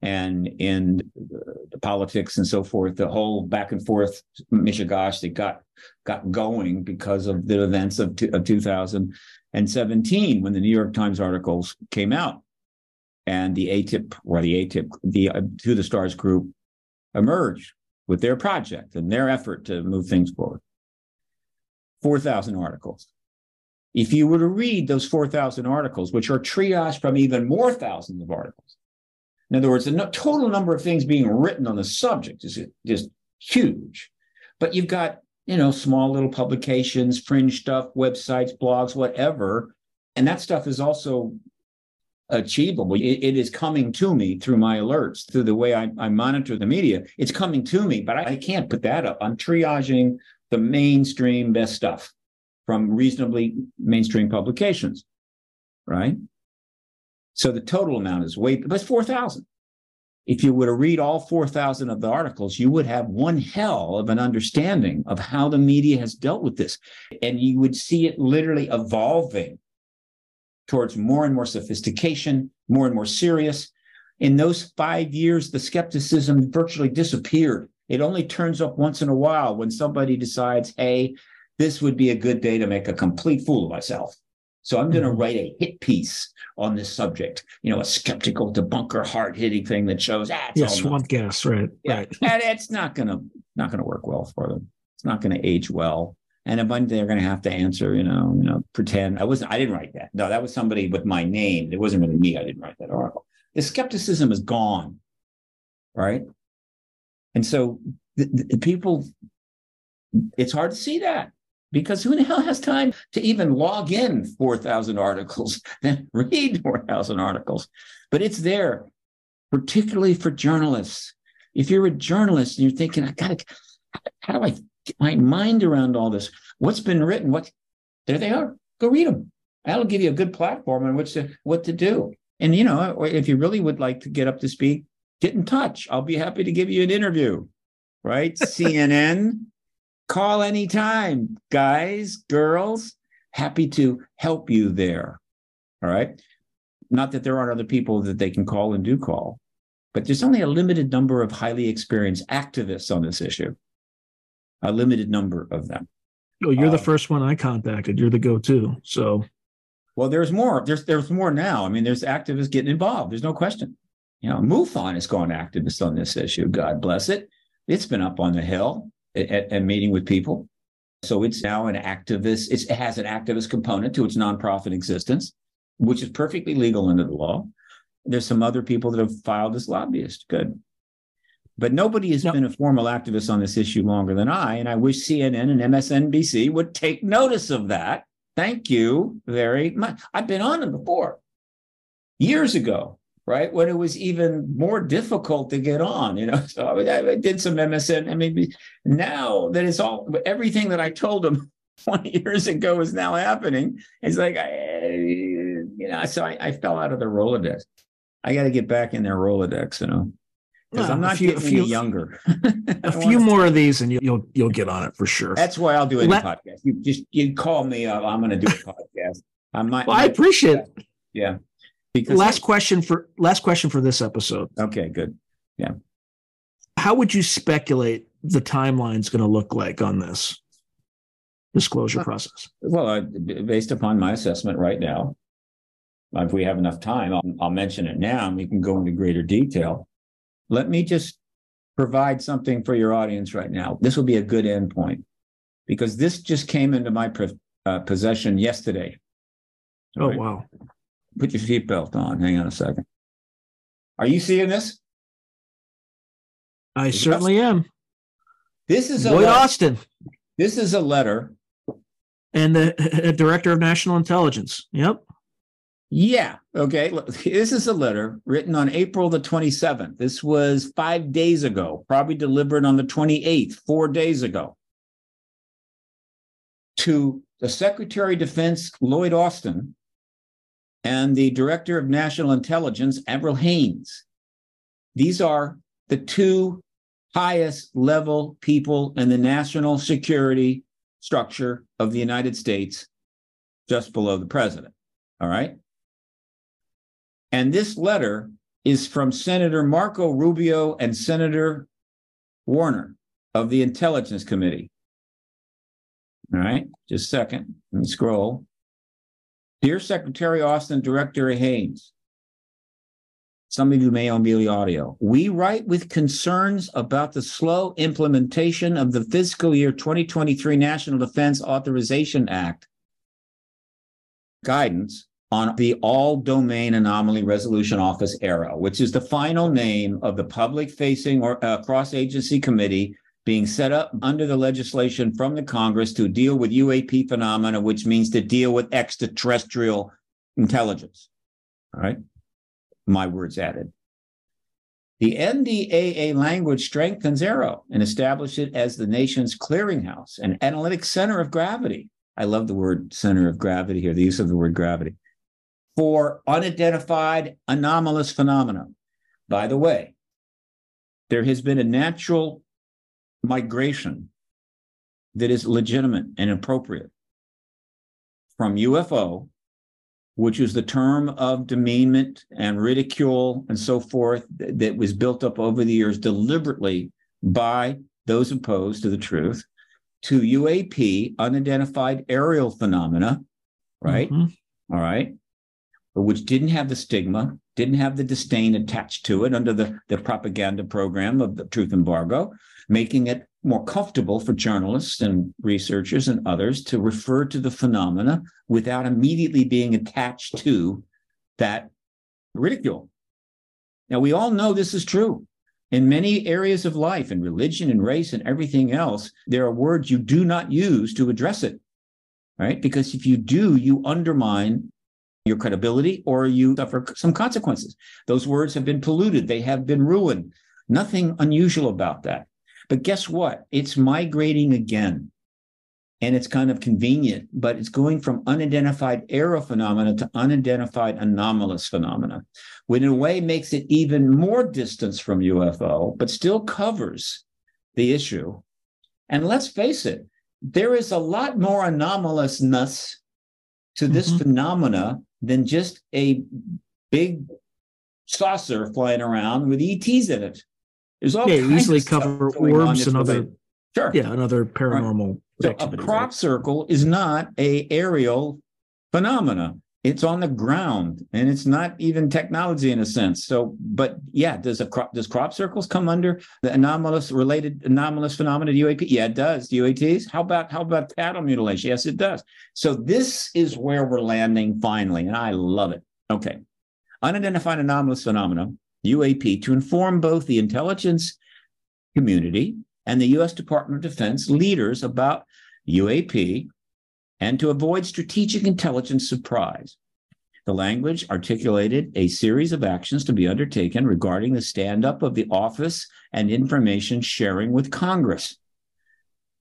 and in the politics and so forth. The whole back and forth mishigash that got got going because of the events of, of 2017 when the New York Times articles came out and the AATIP or the AATIP, the uh, To the Stars group emerged with their project and their effort to move things forward. 4,000 articles. If you were to read those 4,000 articles, which are triaged from even more thousands of articles, in other words, the no- total number of things being written on the subject is just huge. But you've got, you know, small little publications, fringe stuff, websites, blogs, whatever. And that stuff is also achievable. It, it is coming to me through my alerts, through the way I, I monitor the media. It's coming to me, but I, I can't put that up. I'm triaging the mainstream best stuff from reasonably mainstream publications, right? So the total amount is way, but it's 4,000. If you were to read all 4,000 of the articles, you would have one hell of an understanding of how the media has dealt with this. And you would see it literally evolving towards more and more sophistication, more and more serious. In those five years, the skepticism virtually disappeared. It only turns up once in a while when somebody decides, hey, this would be a good day to make a complete fool of myself. So I'm going to mm-hmm. write a hit piece on this subject, you know, a skeptical debunker, hard hitting thing that shows, ah, yeah, swamp gas, right? Yeah. Right. and it's not going to, not going to work well for them. It's not going to age well. And a bunch they're going to have to answer, you know, you know, pretend I wasn't, I didn't write that. No, that was somebody with my name. It wasn't really me. I didn't write that article. The skepticism is gone, right? And so the, the people, it's hard to see that because who the hell has time to even log in 4,000 articles, then read 4,000 articles? But it's there, particularly for journalists. If you're a journalist and you're thinking, I gotta, how do I get my mind around all this? What's been written? What? There they are. Go read them. That'll give you a good platform on which to what to do. And you know, if you really would like to get up to speed, get in touch. I'll be happy to give you an interview. Right? CNN, call anytime, guys, girls. Happy to help you there. All right. Not that there aren't other people that they can call and do call, but there's only a limited number of highly experienced activists on this issue a limited number of them. Oh, you're the uh, first one I contacted. You're the go-to. So, well, there's more. There's there's more now. I mean, there's activists getting involved. There's no question. You know, MUFON has gone activist on this issue. God bless it. It's been up on the hill and meeting with people. So it's now an activist. It's, it has an activist component to its nonprofit existence, which is perfectly legal under the law. There's some other people that have filed as lobbyists. Good. But nobody has been a formal activist on this issue longer than I. And I wish CNN and MSNBC would take notice of that. Thank you very much. I've been on them before years ago, right? When it was even more difficult to get on, you know. So I, I did some MSN. I mean, now that it's all everything that I told them 20 years ago is now happening. It's like, I, you know, so I, I fell out of the Rolodex. I got to get back in their Rolodex, you know because I'm not few, getting few, younger. a few more of these, and you'll you'll get on it for sure. That's why I'll do a Let, podcast. You just you call me up. I'm going to do a podcast. I might. Well, I appreciate it. Yeah. Because last question for last question for this episode. Okay, good. Yeah. How would you speculate the timeline's going to look like on this disclosure process? Well, uh, based upon my assessment right now, if we have enough time, I'll, I'll mention it now, and we can go into greater detail let me just provide something for your audience right now. This will be a good endpoint because this just came into my uh, possession yesterday. Oh, right. wow. Put your seatbelt on. Hang on a second. Are you seeing this? I certainly am. This is a Lloyd letter. Austin. This is a letter. And the uh, director of national intelligence. Yep. Yeah. Okay. This is a letter written on April the 27th. This was five days ago, probably delivered on the 28th, four days ago, to the Secretary of Defense, Lloyd Austin, and the Director of National Intelligence, Avril Haines. These are the two highest level people in the national security structure of the United States, just below the president. All right. And this letter is from Senator Marco Rubio and Senator Warner of the Intelligence Committee. All right, just a second. Let me scroll. Dear Secretary Austin, Director Haines, some of you may own the audio. We write with concerns about the slow implementation of the fiscal year 2023 National Defense Authorization Act guidance on the All Domain Anomaly Resolution Office AARO, which is the final name of the public facing or uh, cross agency committee being set up under the legislation from the Congress to deal with UAP phenomena, which means to deal with extraterrestrial intelligence. All right. My words added. The NDAA language strengthens AARO and establishes it as the nation's clearinghouse and analytic center of gravity. I love the word center of gravity here, the use of the word gravity for unidentified anomalous phenomena. By the way, there has been a natural migration that is legitimate and appropriate from UFO, which is the term of demeanment and ridicule and so forth that was built up over the years deliberately by those opposed to the truth, to UAP, unidentified aerial phenomena, right? Mm-hmm. All right which didn't have the stigma, didn't have the disdain attached to it under the, the propaganda program of the truth embargo, making it more comfortable for journalists and researchers and others to refer to the phenomena without immediately being attached to that ridicule. Now, we all know this is true. In many areas of life, in religion and race and everything else, there are words you do not use to address it, right? Because if you do, you undermine your credibility or you suffer some consequences. Those words have been polluted, they have been ruined. Nothing unusual about that. But guess what? It's migrating again. And it's kind of convenient, but it's going from unidentified aerial phenomena to unidentified anomalous phenomena, which in a way makes it even more distance from UFO, but still covers the issue. And let's face it, there is a lot more anomalousness to this mm-hmm. phenomena than just a big saucer flying around with ETs in it. There's all yeah, easily cover orbs and other sure. yeah, another paranormal. Right. So a crop circle is not a aerial phenomena. It's on the ground, and it's not even technology in a sense. So, but yeah, does a crop does crop circles come under the anomalous related anomalous phenomena UAP? Yeah, it does. UATs. How about how about cattle mutilation? Yes, it does. So this is where we're landing finally, and I love it. Okay, unidentified anomalous phenomena UAP to inform both the intelligence community and the U.S. Department of Defense leaders about UAP and to avoid strategic intelligence surprise. The language articulated a series of actions to be undertaken regarding the stand up of the office and information sharing with Congress.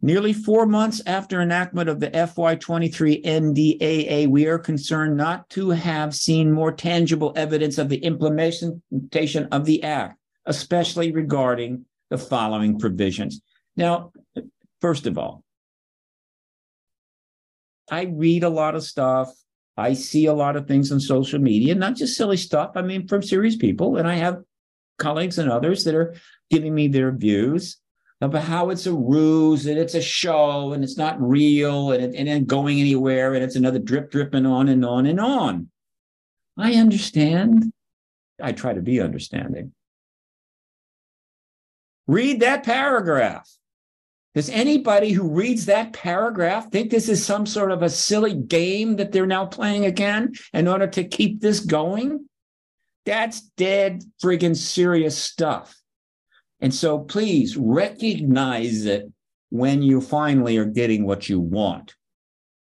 Nearly four months after enactment of the FY23 NDAA, we are concerned not to have seen more tangible evidence of the implementation of the Act, especially regarding the following provisions. Now, first of all, I read a lot of stuff. I see a lot of things on social media, not just silly stuff. I mean, from serious people. And I have colleagues and others that are giving me their views about how it's a ruse and it's a show and it's not real and, it, and going anywhere and it's another drip dripping on and on and on. I understand. I try to be understanding. Read that paragraph. Does anybody who reads that paragraph think this is some sort of a silly game that they're now playing again in order to keep this going? That's dead friggin' serious stuff. And so please recognize it when you finally are getting what you want.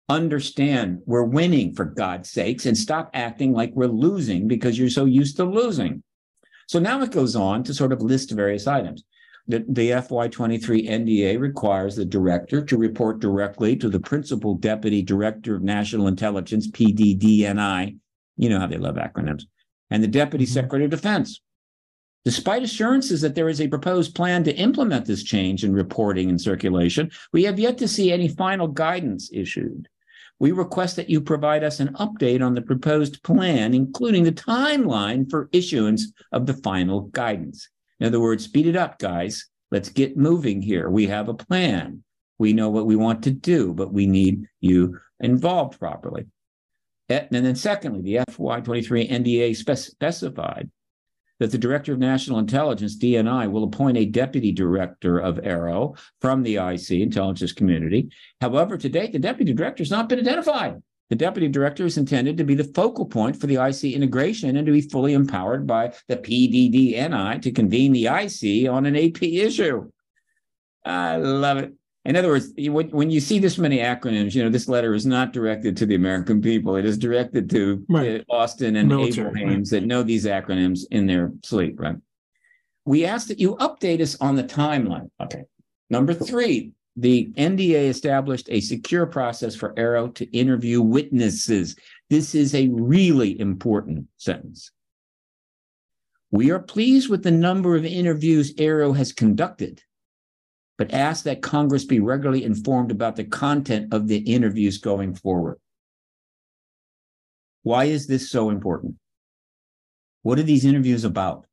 Understand we're winning for God's sakes and stop acting like we're losing because you're so used to losing. So now it goes on to sort of list various items. The, the FY23 NDA requires the director to report directly to the principal deputy director of national intelligence, PDDNI. You know how they love acronyms, and the deputy mm-hmm. secretary of defense. Despite assurances that there is a proposed plan to implement this change in reporting and circulation, we have yet to see any final guidance issued. We request that you provide us an update on the proposed plan, including the timeline for issuance of the final guidance. In other words, speed it up, guys. Let's get moving here. We have a plan. We know what we want to do, but we need you involved properly. Eh, and then, secondly, the FY23 NDA specified that the Director of National Intelligence, DNI, will appoint a deputy director of AARO from the IC intelligence community. However, to date, the deputy director has not been identified. The deputy director is intended to be the focal point for the IC integration and to be fully empowered by the PDDNI to convene the IC on an AP issue. I love it. In other words, when you see this many acronyms, you know, this letter is not directed to the American people. It is directed to right. Uh, Austin and Military, Avril Haines right. that know these acronyms in their sleep, right? We ask that you update us on the timeline. Okay. Number three, the NDA established a secure process for AARO to interview witnesses. This is a really important sentence. We are pleased with the number of interviews AARO has conducted but ask that Congress be regularly informed about the content of the interviews going forward. Why is this so important? What are these interviews about?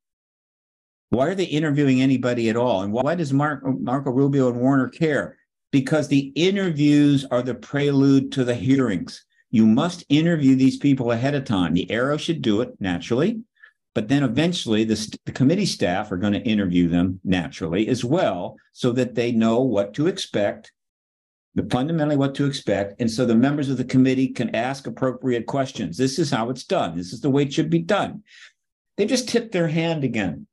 Why are they interviewing anybody at all? And why does Mark, Marco Rubio and Warner care? Because the interviews are the prelude to the hearings. You must interview these people ahead of time. The AARO should do it naturally. But then eventually the, the committee staff are going to interview them naturally as well so that they know what to expect, the, fundamentally what to expect. And so the members of the committee can ask appropriate questions. This is how it's done. This is the way it should be done. They just tipped their hand again.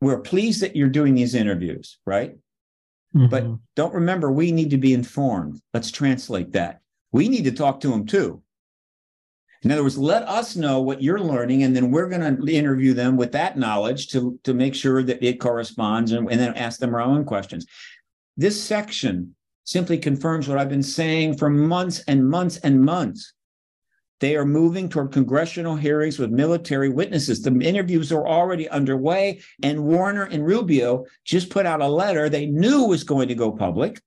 We're pleased that you're doing these interviews, right? Mm-hmm. But don't remember, we need to be informed. Let's translate that. We need to talk to them too. In other words, let us know what you're learning, and then we're going to interview them with that knowledge to, to make sure that it corresponds and, and then ask them our own questions. This section simply confirms what I've been saying for months and months and months. They are moving toward congressional hearings with military witnesses. The interviews are already underway, and Warner and Rubio just put out a letter they knew was going to go public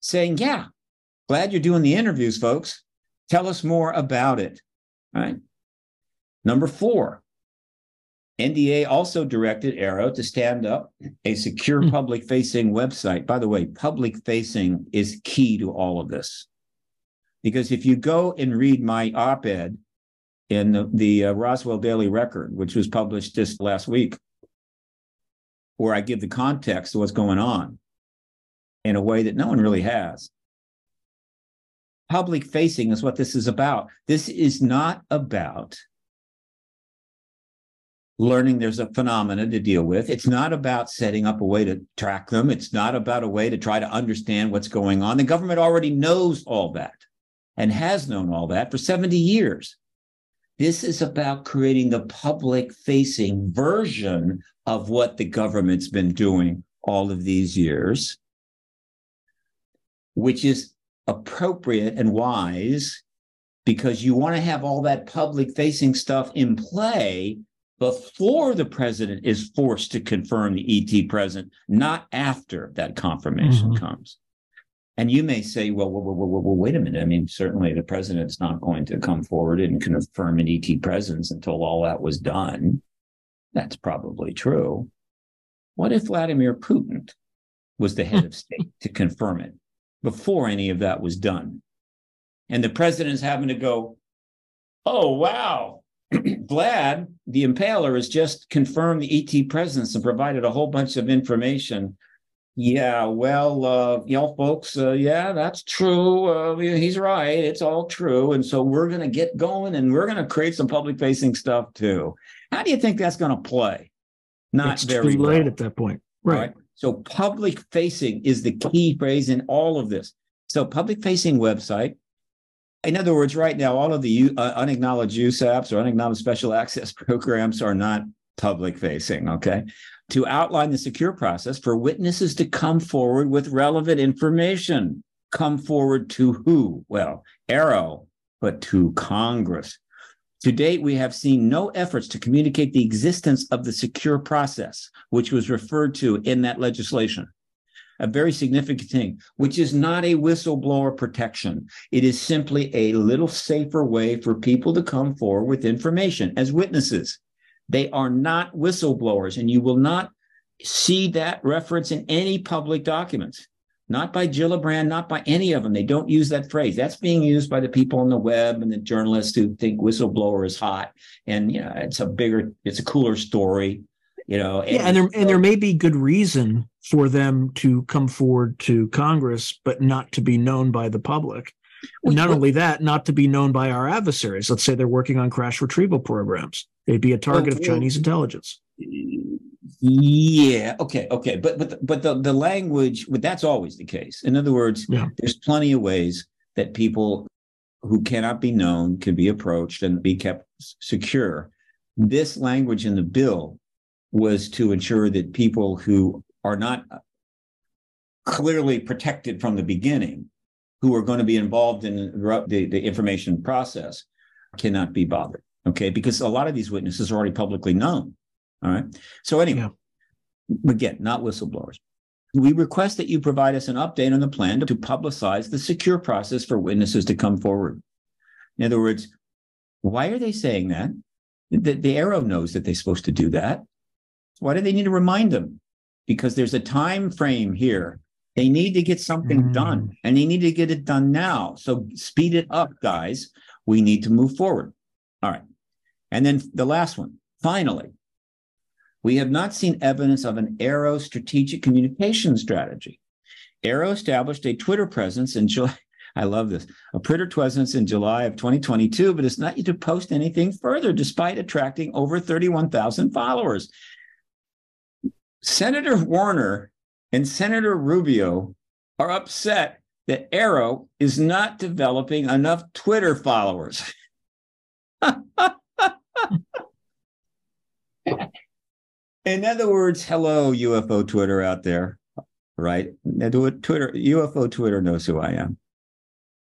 saying, Yeah, glad you're doing the interviews, folks. Tell us more about it. All right. Number four, NDA also directed AARO to stand up a secure hmm. public facing website. By the way, public facing is key to all of this. Because if you go and read my op ed in the, the uh, Roswell Daily Record, which was published just last week, where I give the context of what's going on in a way that no one really has, public facing is what this is about. This is not about learning there's a phenomena to deal with. It's not about setting up a way to track them. It's not about a way to try to understand what's going on. The government already knows all that and has known all that for 70 years. This is about creating the public facing version of what the government's been doing all of these years, which is appropriate and wise because you want to have all that public facing stuff in play before the president is forced to confirm the ET present, not after that confirmation mm-hmm. comes. And you may say, well, well, well, well, well, wait a minute. I mean, certainly the president's not going to come forward and confirm an ET presence until all that was done. That's probably true. What if Vladimir Putin was the head of state to confirm it? before any of that was done. And the president's having to go, oh, wow, Vlad, the impaler, has just confirmed the ET presence and provided a whole bunch of information. Yeah, well, uh, you know, folks, uh, yeah, that's true. Uh, he's right. It's all true. And so we're going to get going and we're going to create some public facing stuff too. How do you think that's going to play? Not it's very too late well. at that point. Right. right. So public facing is the key phrase in all of this. So public facing website. In other words, right now, all of the uh, unacknowledged USAPs or unacknowledged special access programs are not public facing. Okay. To outline the secure process for witnesses to come forward with relevant information. Come forward to who? Well, AARO, but to Congress. To date, we have seen no efforts to communicate the existence of the secure process, which was referred to in that legislation. A very significant thing, which is not a whistleblower protection. It is simply a little safer way for people to come forward with information as witnesses. They are not whistleblowers, and you will not see that reference in any public documents not by Gillibrand, not by any of them. They don't use that phrase. That's being used by the people on the web and the journalists who think whistleblower is hot. And you know, it's a bigger, it's a cooler story. You know, and, yeah, and there and there may be good reason for them to come forward to Congress, but not to be known by the public. Not only that, not to be known by our adversaries. Let's say they're working on crash retrieval programs. They'd be a target of Chinese intelligence. Yeah. Okay. Okay. But but the, but the the language, but that's always the case. In other words, yeah. there's plenty of ways that people who cannot be known can be approached and be kept secure. This language in the bill was to ensure that people who are not uh, clearly protected from the beginning, who are going to be involved in the, the information process, cannot be bothered. Okay, because a lot of these witnesses are already publicly known. All right. So anyway, yeah. again, not whistleblowers. We request that you provide us an update on the plan to, publicize the secure process for witnesses to come forward. In other words, why are they saying that? The, the AARO knows that they're supposed to do that. Why do they need to remind them? Because there's a time frame here. They need to get something mm. done and they need to get it done now. So speed it up, guys. We need to move forward. All right. And then the last one, finally, we have not seen evidence of an AARO strategic communication strategy. AARO established a Twitter presence in July. I love this. A Twitter presence in July of 2022, but it's not yet to post anything further, despite attracting over 31,000 followers. Senator Warner and Senator Rubio are upset that AARO is not developing enough Twitter followers. In other words, hello, UFO Twitter out there, right? Twitter, UFO Twitter knows who I am.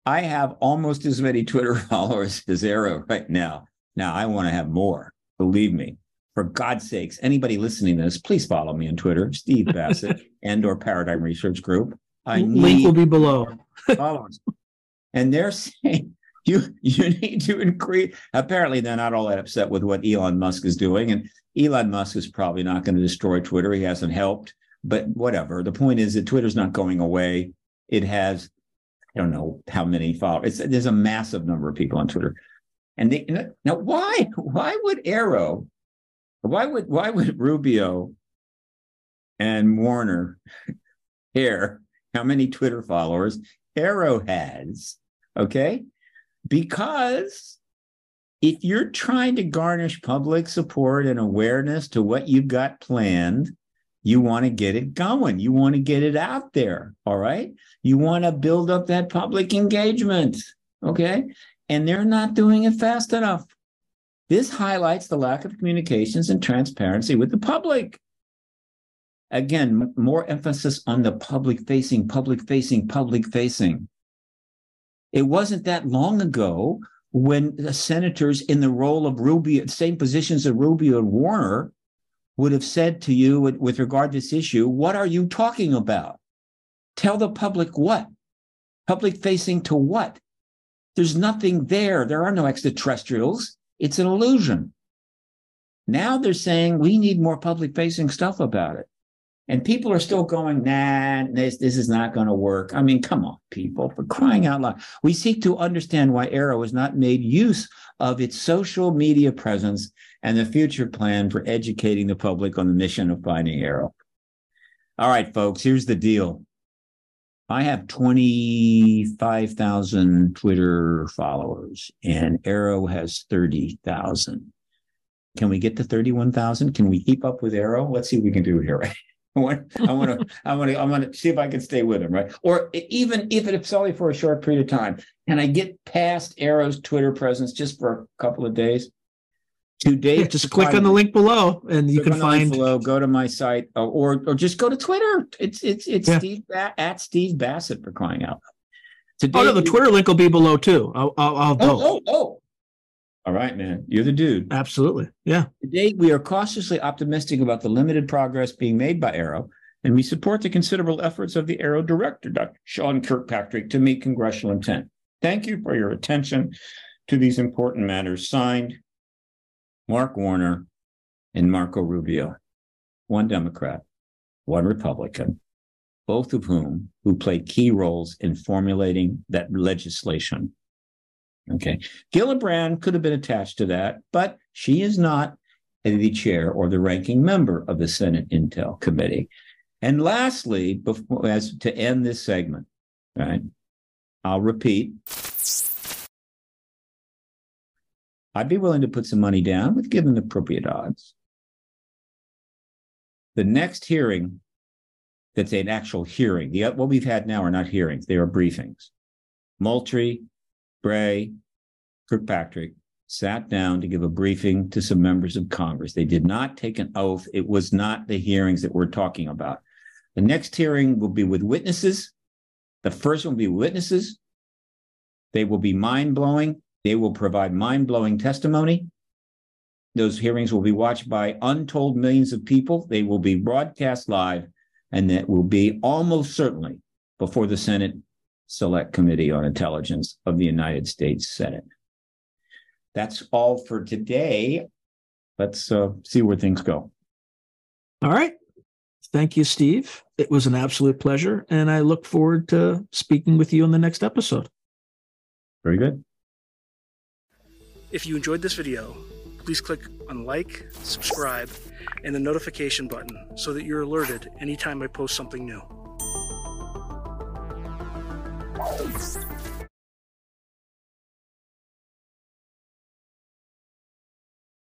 I have almost as many Twitter followers as AARO right now. Now I want to have more. Believe me. For God's sakes, anybody listening to this, please follow me on Twitter, Steve Bassett and or Paradigm Research Group. I link will be below. followers. And they're saying you you need to increase. Apparently, they're not all that upset with what Elon Musk is doing, and Elon Musk is probably not going to destroy Twitter. He hasn't helped, but whatever. The point is that Twitter's not going away. It has, I don't know how many followers. It's, there's a massive number of people on Twitter, and they now why why would AARO, why would why would Rubio and Warner care how many Twitter followers AARO has? Okay, because if you're trying to garnish public support and awareness to what you've got planned, you want to get it going. You want to get it out there. All right. You want to build up that public engagement. Okay. And they're not doing it fast enough. This highlights the lack of communications and transparency with the public. Again, more emphasis on the public facing, public facing, public facing. It wasn't that long ago when the senators in the role of Rubio, same positions as Rubio and Warner, would have said to you with, with regard to this issue, what are you talking about? Tell the public what? Public facing to what? There's nothing there. There are no extraterrestrials. It's an illusion. Now they're saying we need more public facing stuff about it. And people are still going, nah, this, this is not going to work. I mean, come on, people, for crying out loud. We seek to understand why AARO has not made use of its social media presence and the future plan for educating the public on the mission of finding AARO. All right, folks, here's the deal. I have 25,000 Twitter followers and AARO has 30,000. Can we get to 31,000? Can we keep up with AARO? Let's see what we can do here. I want, I want to, I want to, I want to see if I can stay with him, right? Or even if it's only for a short period of time, can I get past AARO's Twitter presence just for a couple of days? To date, just click on the link below, and you can find below. Go to my site, uh, or or just go to Twitter. It's it's it's yeah. Steve at Steve Bassett for crying out. Today, oh no, the Twitter link will be below too. I'll I'll, I'll oh, oh oh all right, man. You're the dude. Absolutely. Yeah. Today, we are cautiously optimistic about the limited progress being made by AARO. and we support the considerable efforts of the AARO director, Dr. Sean Kirkpatrick, to meet congressional intent. Thank you for your attention to these important matters. Signed, Mark Warner and Marco Rubio, one Democrat, one Republican, both of whom who played key roles in formulating that legislation Okay. Gillibrand could have been attached to that, but she is not the chair or the ranking member of the Senate Intel Committee. And lastly, before, as to end this segment, right, I'll repeat. I'd be willing to put some money down with given the appropriate odds. The next hearing that's an actual hearing, the, what we've had now are not hearings, they are briefings. Moultrie, Bray, Kirkpatrick sat down to give a briefing to some members of Congress. They did not take an oath. It was not the hearings that we're talking about. The next hearing will be with witnesses. The first one will be witnesses. They will be mind blowing. They will provide mind blowing testimony. Those hearings will be watched by untold millions of people. They will be broadcast live, and that will be almost certainly before the Senate Select Committee on Intelligence of the United States Senate. That's all for today. Let's uh, see where things go. All right. Thank you, Steve. It was an absolute pleasure, and I look forward to speaking with you in the next episode. Very good. If you enjoyed this video, please click on like, subscribe, and the notification button so that you're alerted anytime I post something new.